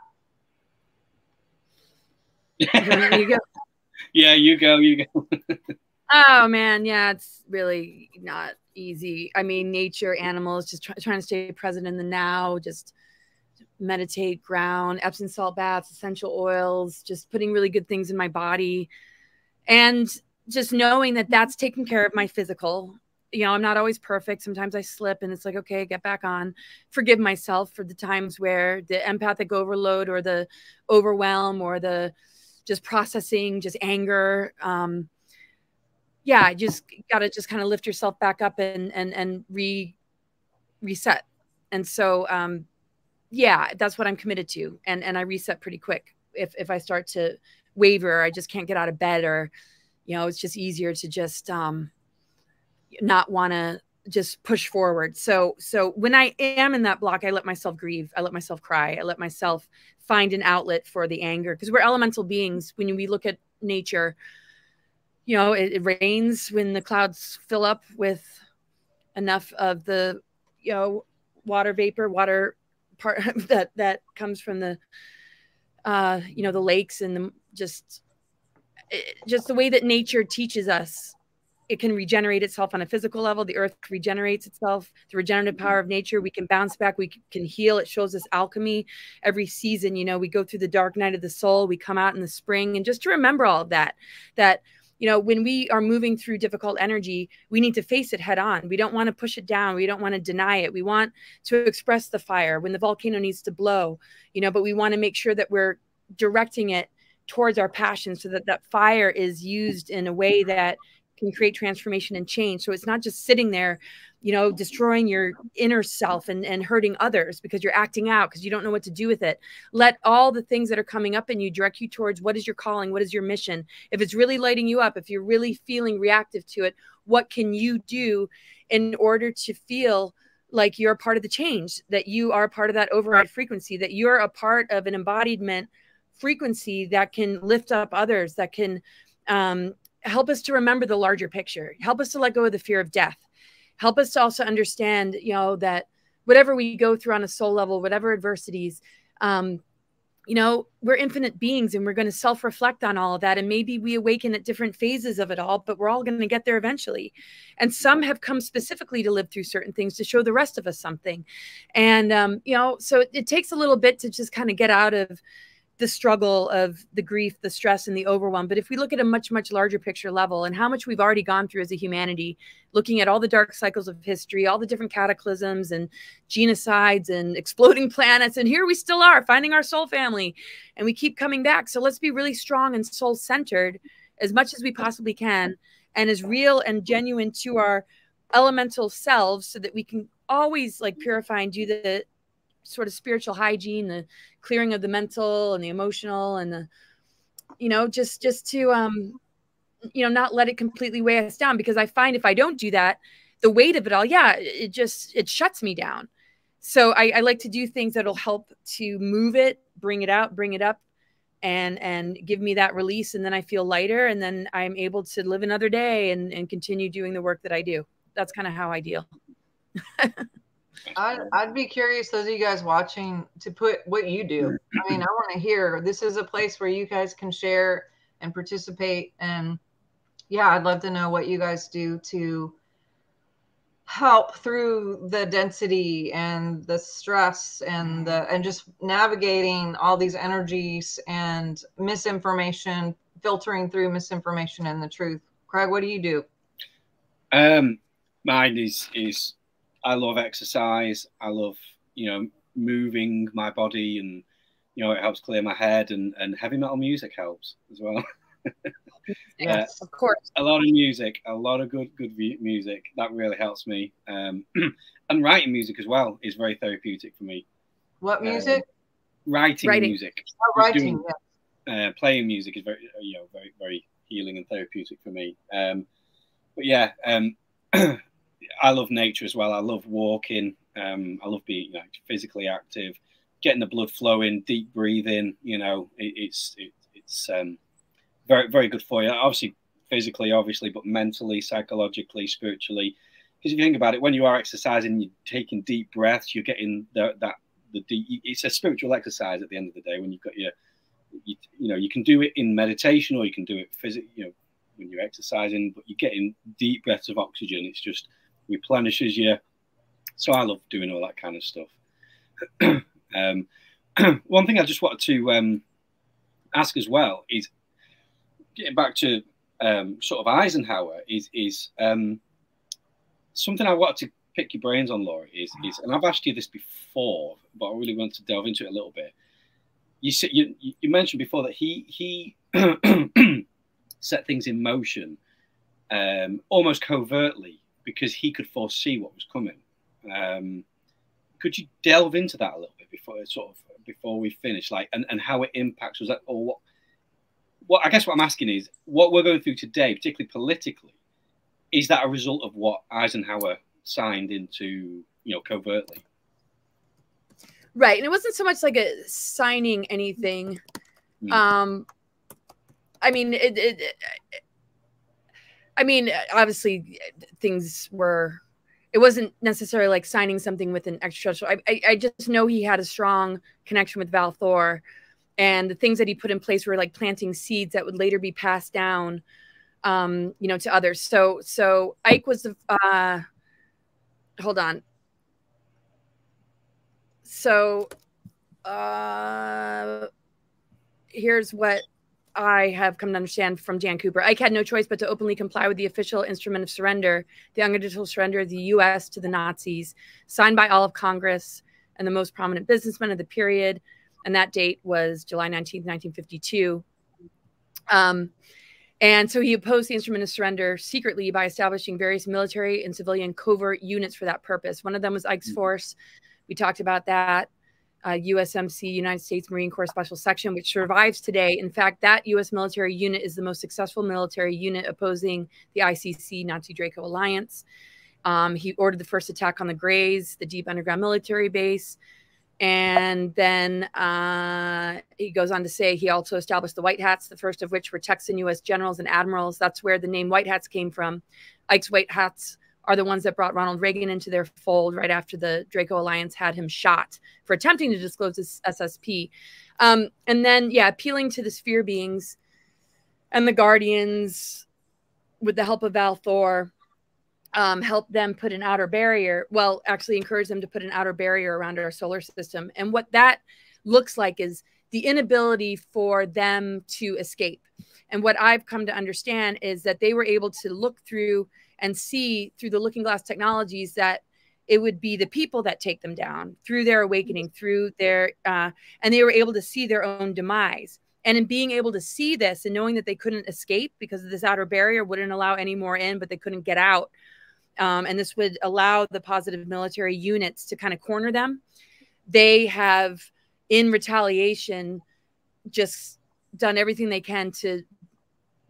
You go. yeah you go you go. Oh man. Yeah it's really not easy. I mean nature animals just try, trying to stay present in the now just meditate ground epsom salt baths essential oils just putting really good things in my body. And just knowing that that's taking care of my physical you know, I'm not always perfect. Sometimes I slip and it's like, okay, get back on. Forgive myself for the times where the empathic overload or the overwhelm or the just processing, just anger. Um, yeah, just got to just kind of lift yourself back up and and and re reset. And so, um, yeah, that's what I'm committed to. And and I reset pretty quick. If if I start to waver, I just can't get out of bed, or you know, it's just easier to just um, not want to just push forward. So so when I am in that block, I let myself grieve. I let myself cry. I let myself find an outlet for the anger because we're elemental beings. When we look at nature, you know, it, it, rains when the clouds fill up with enough of the you know water vapor, water part that that comes from the uh you know the lakes and the just just the way that nature teaches us it can regenerate itself on a physical level. The earth regenerates itself. The regenerative mm-hmm. power of nature. We can bounce back. We can heal. It shows us alchemy every season. You know, we go through the dark night of the soul. We come out in the spring. And just to remember all of that, that, you know, when we are moving through difficult energy, we need to face it head on. We don't want to push it down. We don't want to deny it. We want to express the fire when the volcano needs to blow, you know, but we want to make sure that we're directing it towards our passion so that that fire is used in a way that can create transformation and change. So it's not just sitting there, you know, destroying your inner self and, and hurting others because you're acting out because you don't know what to do with it. Let all the things that are coming up in you direct you towards what is your calling, what is your mission. If it's really lighting you up, if you're really feeling reactive to it, what can you do in order to feel like you're a part of the change, that you are part of that override frequency, that you're a part of an embodiment frequency that can lift up others, that can um, help us to remember the larger picture. Help us to let go of the fear of death. Help us to also understand you know that whatever we go through on a soul level whatever adversities um you know we're infinite beings and we're going to self-reflect on all of that. And maybe we awaken at different phases of it all but we're all going to get there eventually. And some have come specifically to live through certain things to show the rest of us something. And um, you know so it, it takes a little bit to just kind of get out of the struggle of the grief, the stress, and the overwhelm. But if we look at a much, much larger picture level and how much we've already gone through as a humanity, looking at all the dark cycles of history, all the different cataclysms and genocides and exploding planets, and here we still are finding our soul family and we keep coming back. So let's be really strong and soul centered as much as we possibly can and as real and genuine to our elemental selves so that we can always like purify and do the sort of spiritual hygiene, the clearing of the mental and the emotional and the, you know, just just to um, you know, not let it completely weigh us down. Because I find if I don't do that, the weight of it all, yeah, it just it shuts me down. So I, I like to do things that'll help to move it, bring it out, bring it up, and and give me that release. And then i feel lighter and then i'm able to live another day and and continue doing the work that i do. That's kind of how i deal I'd, I'd be curious, those of you guys watching, to put what you do. I mean, I want to hear. This is a place where you guys can share and participate. And yeah, I'd love to know what you guys do to help through the density and the stress and the and just navigating all these energies and misinformation, filtering through misinformation and the truth. Craig, what do you do? Um, mine is is I love exercise. I love, you know, moving my body and, you know, it helps clear my head and, and heavy metal music helps as well. yes, uh, of course. A lot of music, a lot of good, good music. That really helps me. Um, and writing music as well is very therapeutic for me. What music? Um, writing, writing, music. Oh, writing, doing, yeah. uh, playing music is very, you know, very, very healing and therapeutic for me. Um, but yeah, um, I love nature as well. I love walking. Um, I love being you know, physically active. getting the blood flowing, deep breathing. You know, it, it's it, it's um, very very good for you. Obviously, physically, obviously, but mentally, psychologically, spiritually. Because if you think about it, when you are exercising, you're taking deep breaths, you're getting the, that the deep. It's a spiritual exercise at the end of the day when you've got your, you, you know, you can do it in meditation or you can do it physically, you know, when you're exercising, but you're getting deep breaths of oxygen. It's just replenishes you. So I love doing all that kind of stuff. um, one thing I just wanted to um, ask as well is getting back to um, sort of Eisenhower is is um, something I wanted to pick your brains on, Laura. Is is and I've asked you this before, but I really want to delve into it a little bit. You said you you mentioned before that he he set things in motion um, almost covertly because he could foresee what was coming. Um, could you delve into that a little bit before sort of before we finish, like and, and how it impacts was that or what? What I guess what I'm asking is what we're going through today, particularly politically, is that a result of what Eisenhower signed into you know covertly? Right, and it wasn't so much like a signing anything. Mm. Um, I mean, it, it, it, I mean, obviously, things were. It wasn't necessarily like signing something with an extraterrestrial. I, I, I just know he had a strong connection with Val Thor, and the things that he put in place were like planting seeds that would later be passed down, um, you know, to others. So, so Ike was the. Uh, hold on. So, uh, here's what I have come to understand from Jan Cooper. Ike had no choice but to openly comply with the official instrument of surrender, the unconditional surrender of the U.S. to the Nazis, signed by all of Congress and the most prominent businessmen of the period. And that date was July 19, 1952. Um, and so he opposed the instrument of surrender secretly by establishing various military and civilian covert units for that purpose. One of them was Ike's mm-hmm. Force. We talked about that uh, USMC, United States Marine Corps Special Section, which survives today. In fact, that U.S. military unit is the most successful military unit opposing the ICC Nazi Draco alliance. Um, he ordered the first attack on the Grays, the deep underground military base. And then uh, he goes on to say he also established the White Hats, the first of which were Texan U.S. generals and admirals. That's where the name White Hats came from. Ike's White Hats are the ones that brought Ronald Reagan into their fold right after the Draco Alliance had him shot for attempting to disclose his SSP. Um, and then, yeah, appealing to the sphere beings and the Guardians with the help of Val Thor, um, help them put an outer barrier. Well, actually, encourage them to put an outer barrier around our solar system. And what that looks like is the inability for them to escape. And what I've come to understand is that they were able to look through and see through the looking glass technologies that it would be the people that take them down through their awakening through their uh, and they were able to see their own demise. And in being able to see this and knowing that they couldn't escape because this outer barrier wouldn't allow any more in but they couldn't get out um, and this would allow the positive military units to kind of corner them they have in retaliation just done everything they can to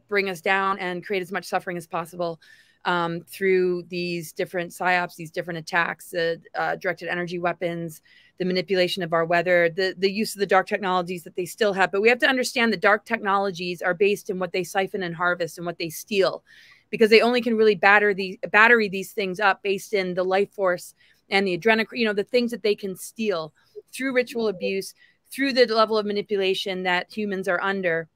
bring us down and create as much suffering as possible um, through these different psyops, these different attacks, the uh, directed energy weapons, the manipulation of our weather, the, the use of the dark technologies that they still have. But we have to understand that dark technologies are based in what they siphon and harvest and what they steal, because they only can really batter the battery these things up based in the life force and the adrenaline, you know, the things that they can steal through ritual abuse, through the level of manipulation that humans are under,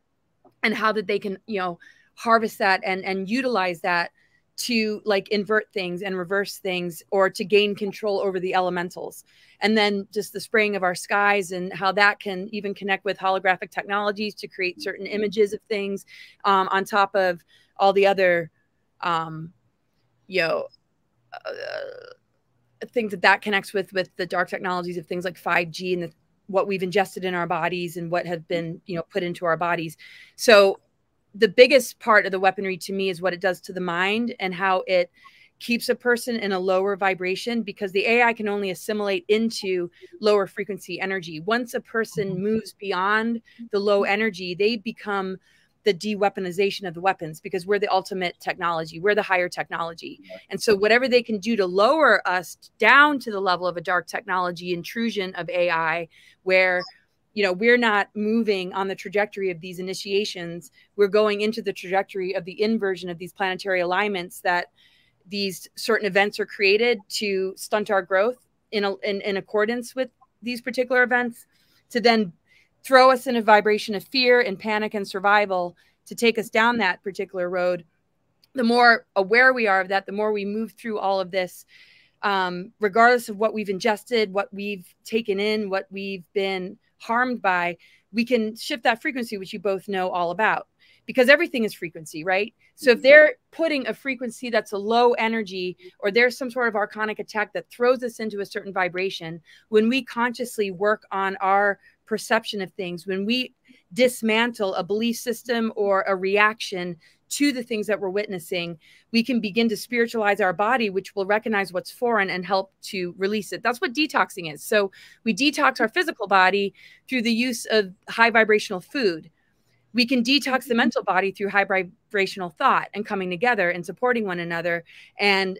and how that they can, you know, harvest that and and utilize that to like invert things and reverse things or to gain control over the elementals. And then just the spraying of our skies and how that can even connect with holographic technologies to create certain images of things um, on top of all the other um, you know uh, things that that connects with with the dark technologies of things like 5g and the, what we've ingested in our bodies and what have been you know put into our bodies. So the biggest part of the weaponry to me is what it does to the mind and how it keeps a person in a lower vibration because the AI can only assimilate into lower frequency energy. Once a person mm-hmm. moves beyond the low energy, they become the de-weaponization of the weapons because we're the ultimate technology we're the higher technology and so whatever they can do to lower us down to the level of a dark technology intrusion of ai where you know we're not moving on the trajectory of these initiations. We're going into the trajectory of the inversion of these planetary alignments that these certain events are created to stunt our growth in, a, in, in accordance with these particular events to then throw us in a vibration of fear and panic and survival to take us down that particular road. The more aware we are of that the more we move through all of this um, regardless of what we've ingested what we've taken in what we've been harmed by we can shift that frequency which you both know all about because everything is frequency right? So if mm-hmm. they're putting a frequency that's a low energy or there's some sort of archonic attack that throws us into a certain vibration when we consciously work on our perception of things, when we dismantle a belief system or a reaction to the things that we're witnessing, we can begin to spiritualize our body, which will recognize what's foreign and help to release it. That's what detoxing is. So we detox our physical body through the use of high vibrational food. We can detox the mm-hmm. mental body through high vibrational thought and coming together and supporting one another and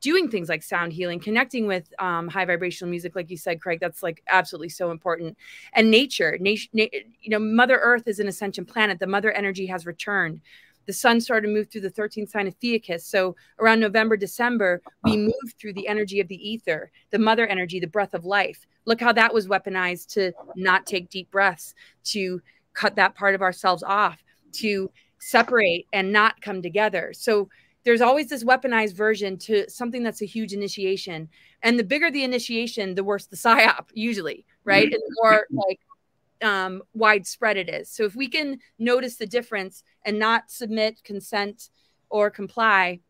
doing things like sound healing, connecting with um, high vibrational music, like you said, Craig, that's like absolutely so important. And nature, nature, na you know, Mother Earth is an ascension planet. The mother energy has returned. The sun started to move through the 13th sign of Ophiuchus. So around November, December, we moved through the energy of the ether, the mother energy, the breath of life. Look how that was weaponized to not take deep breaths, to cut that part of ourselves off, to separate and not come together. So there's always this weaponized version to something that's a huge initiation. And the bigger the initiation, the worse the psyop, usually, right? And the more like um, widespread it is. So if we can notice the difference and not submit, consent, or comply,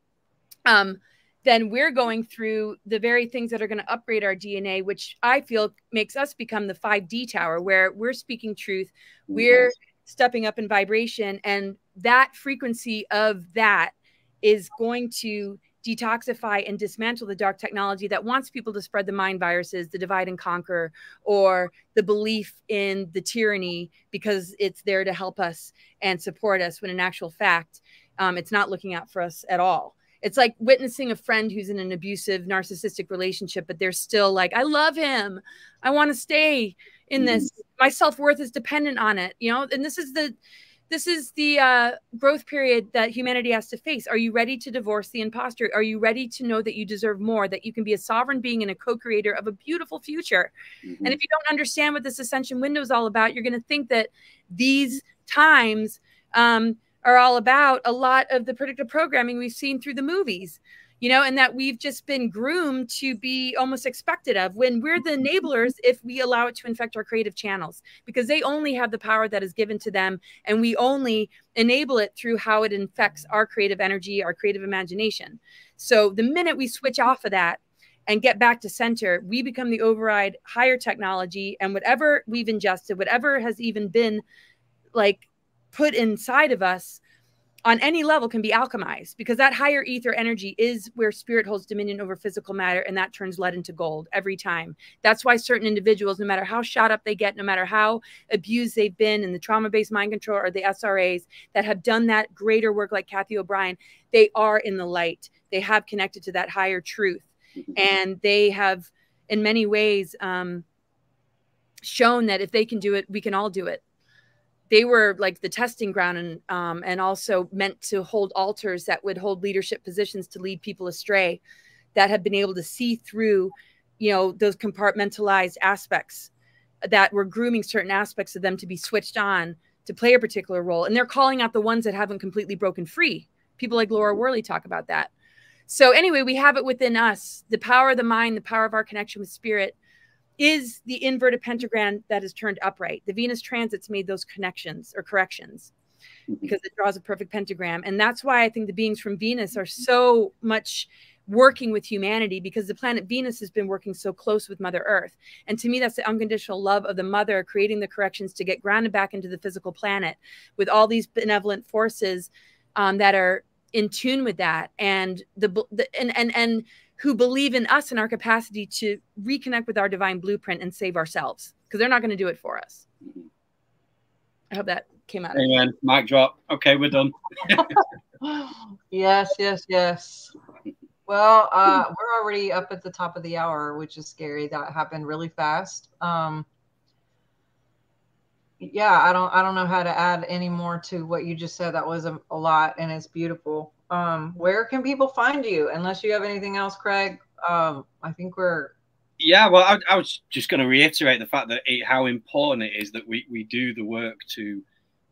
um, then we're going through the very things that are going to upgrade our DNA, which I feel makes us become the 5D tower, where we're speaking truth, we're stepping up in vibration, and that frequency of that is going to detoxify and dismantle the dark technology that wants people to spread the mind viruses, the divide and conquer, or the belief in the tyranny because it's there to help us and support us when in actual fact, um, it's not looking out for us at all. It's like witnessing a friend who's in an abusive narcissistic relationship, but they're still like, I love him. I want to stay in this. Mm-hmm. My self worth is dependent on it, you know? And this is the, this is the uh, growth period that humanity has to face. Are you ready to divorce the imposter? Are you ready to know that you deserve more, that you can be a sovereign being and a co creator of a beautiful future? Mm-hmm. And if you don't understand what this ascension window is all about, you're going to think that these times um, are all about a lot of the predictive programming we've seen through the movies you know, and that we've just been groomed to be almost expected of when we're the mm-hmm. enablers if we allow it to infect our creative channels because they only have the power that is given to them and we only enable it through how it infects our creative energy, our creative imagination. So the minute we switch off of that, and get back to center, we become the override higher technology and whatever we've ingested, whatever has even been like put inside of us on any level can be alchemized because that higher ether energy is where spirit holds dominion over physical matter and that turns lead into gold every time. That's why certain individuals, no matter how shot up they get, no matter how abused they've been in the trauma based mind control or the SRAs that have done that greater work, like Cathy O'Brien, they are in the light. They have connected to that higher truth mm-hmm. and they have, in many ways, um, shown that if they can do it, we can all do it they were like the testing ground and um, and also meant to hold alters that would hold leadership positions to lead people astray that have been able to see through you know those compartmentalized aspects that were grooming certain aspects of them to be switched on to play a particular role. And they're calling out the ones that haven't completely broken free. People like laura worley talk about that. So anyway we have it within us the power of the mind the power of our connection with spirit is the inverted pentagram that is turned upright. The Venus transits made those connections or corrections mm-hmm. because it draws a perfect pentagram. And that's why I think the beings from Venus are so much working with humanity because the planet Venus has been working so close with Mother Earth. And to me, that's the unconditional love of the mother creating the corrections to get grounded back into the physical planet with all these benevolent forces um, that are in tune with that. And the, the and and and who believe in us and our capacity to reconnect with our divine blueprint and save ourselves because they're not going to do it for us. I hope that came out. Amen. Mic drop. Okay, we're done. yes, yes, yes. Well, uh, we're already up at the top of the hour, which is scary. That happened really fast. Um, yeah, I don't, I don't know how to add any more to what you just said. That was a, a lot, and it's beautiful. Um, where can people find you? Unless you have anything else, Craig. Um, I think we're. Yeah, well, I, I was just going to reiterate the fact that it, how important it is that we we do the work to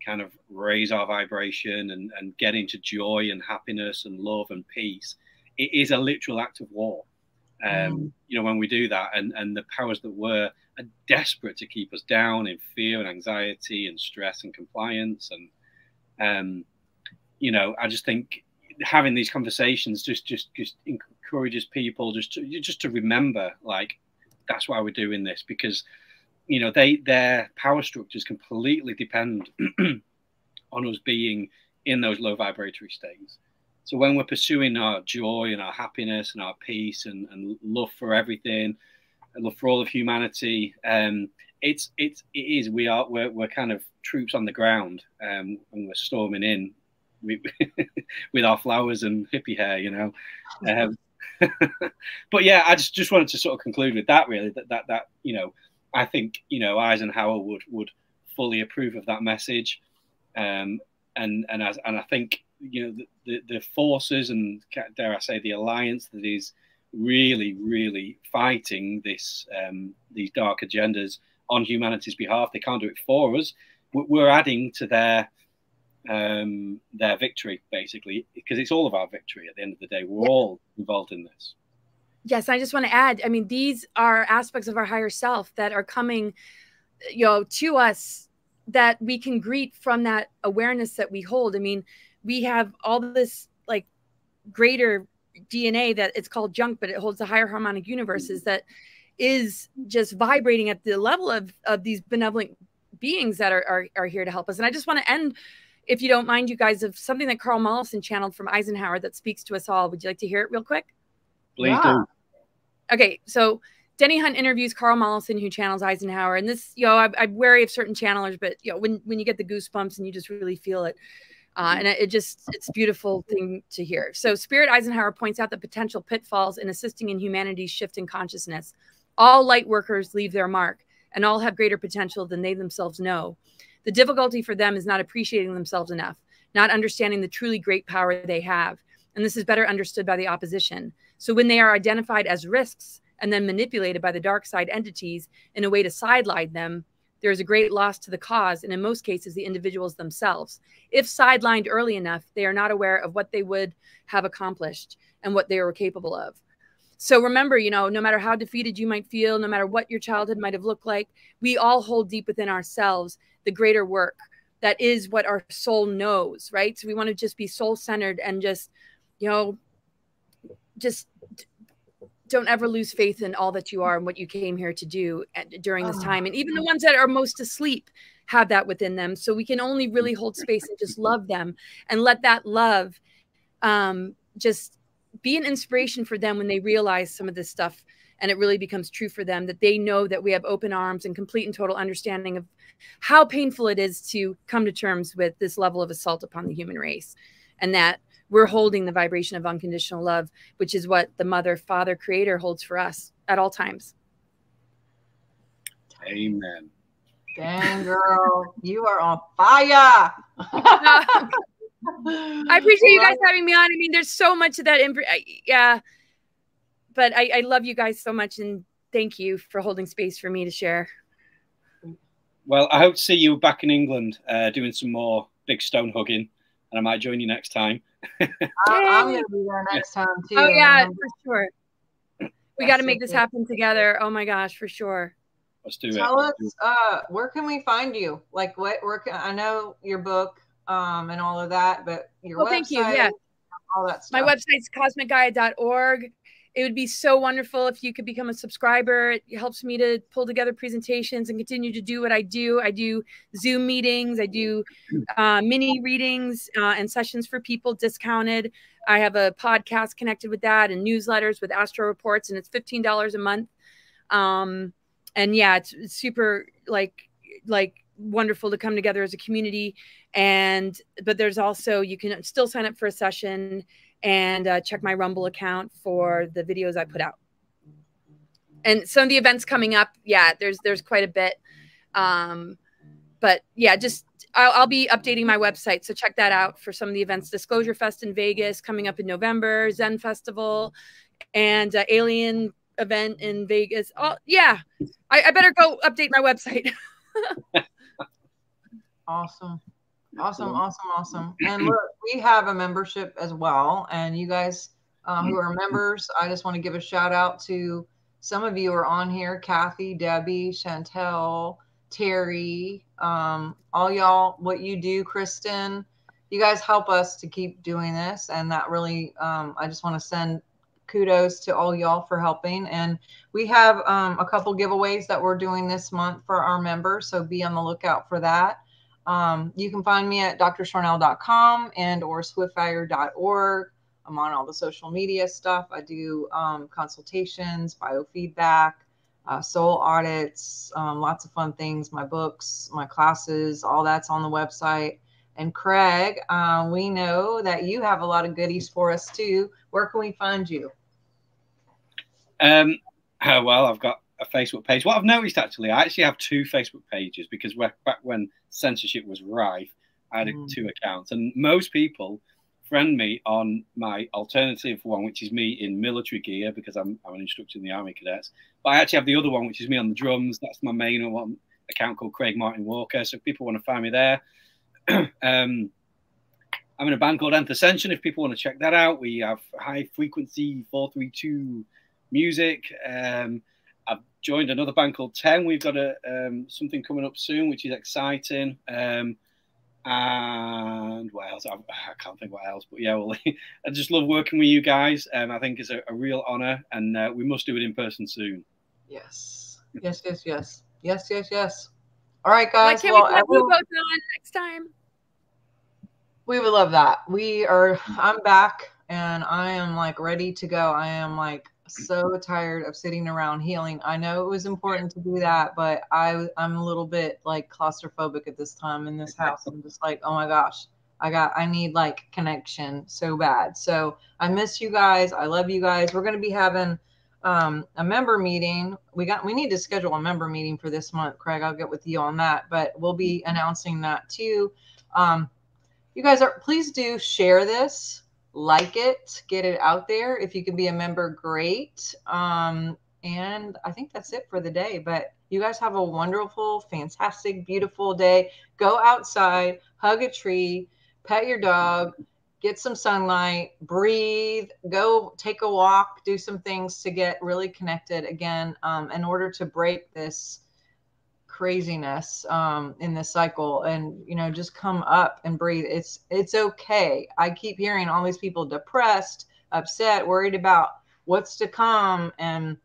kind of raise our vibration and and get into joy and happiness and love and peace it is a literal act of war. Um, mm. You know, when we do that, and and the powers that were are desperate to keep us down in fear and anxiety and stress and compliance, and um, you know, I just think having these conversations just just just encourages people just to just to remember like that's why we're doing this because you know they their power structures completely depend on us being in those low vibratory states. So when we're pursuing our joy and our happiness and our peace and, and love for everything, and love for all of humanity, um, it's it's it is we are we're, we're kind of troops on the ground um, and we're storming in with, our flowers and hippie hair, you know. Um, but yeah, I just just wanted to sort of conclude with that really that that that you know I think you know Eisenhower would would fully approve of that message, um, and and as and I think you know the, the, the forces and dare I say the alliance that is really really fighting this um, these dark agendas on humanity's behalf. They can't do it for us. We're adding to their um, their victory basically because it's all of our victory at the end of the day. We're yeah. all involved in this. Yes, I just want to add. I mean, these are aspects of our higher self that are coming, you know, to us that we can greet from that awareness that we hold. I mean, we have all this like greater DNA that it's called junk, but it holds the higher harmonic universes that is just vibrating at the level of of these benevolent beings that are are, are here to help us. And I just want to end, if you don't mind, you guys, of something that Carl Mollison channeled from Eisenhower that speaks to us all. Would you like to hear it real quick? Please yeah. do. Okay, so Denny Hunt interviews Carl Mollison, who channels Eisenhower, and this, you know, I'm, I'm wary of certain channelers, but you know, when when you get the goosebumps and you just really feel it, uh, and it just it's beautiful thing to hear. So Spirit Eisenhower points out the potential pitfalls in assisting in humanity's shift in consciousness. All light workers leave their mark, and all have greater potential than they themselves know. The difficulty for them is not appreciating themselves enough, not understanding the truly great power they have. And this is better understood by the opposition. So when they are identified as risks and then manipulated by the dark side entities in a way to sideline them, there is a great loss to the cause, and in most cases, the individuals themselves. If sidelined early enough, they are not aware of what they would have accomplished and what they were capable of. So remember, you know, no matter how defeated you might feel, no matter what your childhood might have looked like, we all hold deep within ourselves the greater work. That is what our soul knows, right? So we want to just be soul centered and just, you know, just don't ever lose faith in all that you are and what you came here to do at, during this oh. time. And even the ones that are most asleep have that within them. So we can only really hold space and just love them and let that love um, just be an inspiration for them when they realize some of this stuff and it really becomes true for them that they know that we have open arms and complete and total understanding of how painful it is to come to terms with this level of assault upon the human race and that we're holding the vibration of unconditional love, which is what the mother, father, creator holds for us at all times. Amen. Dang, girl, you are on fire. I appreciate you guys having me on. I mean, there's so much of that. yeah. But I, I love you guys so much. And thank you for holding space for me to share. Well, I hope to see you back in England uh, doing some more big stone hugging, and I might join you next time. I'm going to be there next time too. Oh yeah, for sure. We got to make this happen together. Oh my gosh, for sure. Let's do Tell it. Tell us, uh, where can we find you? Like, what? Where? Can, I know your book, um, and all of that, but your well, website, thank you. Yeah, all that stuff. My website's cosmicgaia.org it would be so wonderful if you could become a subscriber. It helps me to pull together presentations and continue to do what I do. I do Zoom meetings, I do uh, mini readings uh, and sessions for people discounted. I have a podcast connected with that and newsletters with Astro Reports, and it's $15 a month. Um, and yeah, it's, it's super like, like wonderful to come together as a community. And but there's also you can still sign up for a session and uh, check my Rumble account for the videos I put out. And some of the events coming up, yeah, there's there's quite a bit. Um, but yeah, just I'll, I'll, be updating my website, so check that out for some of the events. Disclosure Fest in Vegas coming up in November, Zen Festival, and uh, Alien event in Vegas. Oh yeah, I, I better go update my website. awesome. Awesome, awesome, awesome. And look, we have a membership as well. And you guys uh, who are members, I just want to give a shout out to some of you are on here Kathy, Debbie, Chantel, Terry, um, all y'all, what you do, Kristen. You guys help us to keep doing this. And that really, um, I just want to send kudos to all y'all for helping. And we have um, a couple giveaways that we're doing this month for our members. So be on the lookout for that. Um, you can find me at drsharnael.com and or swiftfire.org. I'm on all the social media stuff. I do um, consultations, biofeedback, uh, soul audits, um, lots of fun things, my books, my classes, all that's on the website. And Craig, uh, we know that you have a lot of goodies for us too. Where can we find you? Um, oh, well, I've got a Facebook page. What I've noticed actually, I actually have two Facebook pages because back when censorship was rife, I had mm. two accounts, and most people friend me on my alternative one, which is me in military gear because I'm, I'm an instructor in the Army Cadets. But I actually have the other one, which is me on the drums. That's my main one, account called Craig Martin Walker. So if people want to find me there, um, I'm in a band called Nth Ascension. If people want to check that out, we have high frequency 432 music. Um, joined another band called Ten. We've got a um, something coming up soon, which is exciting. Um, and what else? I, I, can't think what else, but yeah, well, I just love working with you guys, and I think it's a, a real honor, and uh, we must do it in person soon. Yes, yes, yes, yes, yes, yes, yes. All right, guys. Why can't well, we have you both on next time? We would love that. We are. I'm back, and I am like ready to go. I am like so tired of sitting around healing. I know it was important to do that, but I I'm a little bit like claustrophobic at this time in this house. I'm just like, oh my gosh, I got I need like connection so bad. So I miss you guys. I love you guys. We're gonna be having um, a member meeting. We got we need to schedule a member meeting for this month, Craig. I'll get with you on that, but we'll be announcing that too. Um, you guys are please do share this like it, get it out there. If you can be a member, great. Um, and I think that's it for the day. But you guys have a wonderful, fantastic, beautiful day. Go outside, hug a tree, pet your dog, get some sunlight, breathe, go take a walk, do some things to get really connected again um, in order to break this craziness um, in this cycle and you know just come up and breathe. It's it's okay. I keep hearing all these people depressed upset worried about what's to come. And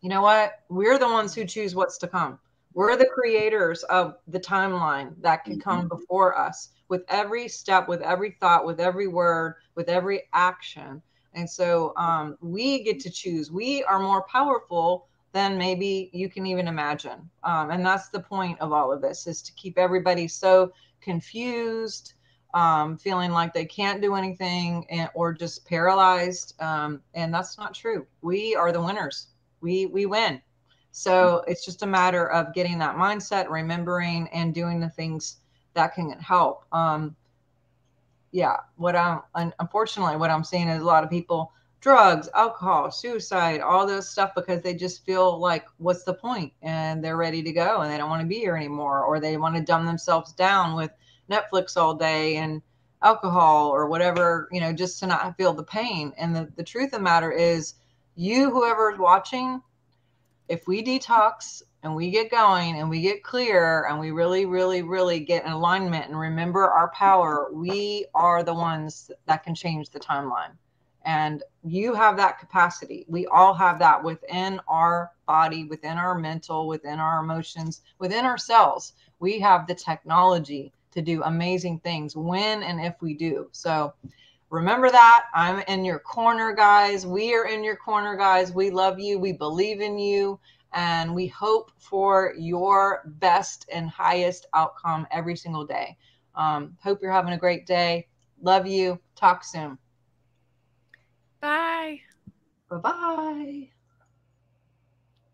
you know what? We're the ones who choose what's to come. We're the creators of the timeline that can come mm-hmm. before us with every step with every thought with every word with every action. And so um, we get to choose. We are more powerful than maybe you can even imagine. Um, and that's the point of all of this is to keep everybody so confused, um, feeling like they can't do anything and, or just paralyzed. Um, and that's not true. We are the winners. We, we win. So it's just a matter of getting that mindset, remembering and doing the things that can help. Um, yeah, what I'm unfortunately what I'm seeing is a lot of people drugs, alcohol, suicide, all this stuff because they just feel like, what's the point? And they're ready to go and they don't want to be here anymore, or they want to dumb themselves down with Netflix all day and alcohol or whatever, you know, just to not feel the pain. And the, the truth of the matter is, you, whoever is watching, if we detox and we get going and we get clear and we really, really, really get in alignment and remember our power, we are the ones that can change the timeline. And you have that capacity. We all have that within our body, within our mental, within our emotions, within ourselves. We have the technology to do amazing things when and if we do. So remember that. I'm in your corner, guys. We are in your corner, guys. We love you. We believe in you. And we hope for your best and highest outcome every single day. Um, hope you're having a great day. Love you. Talk soon. Bye. Bye bye.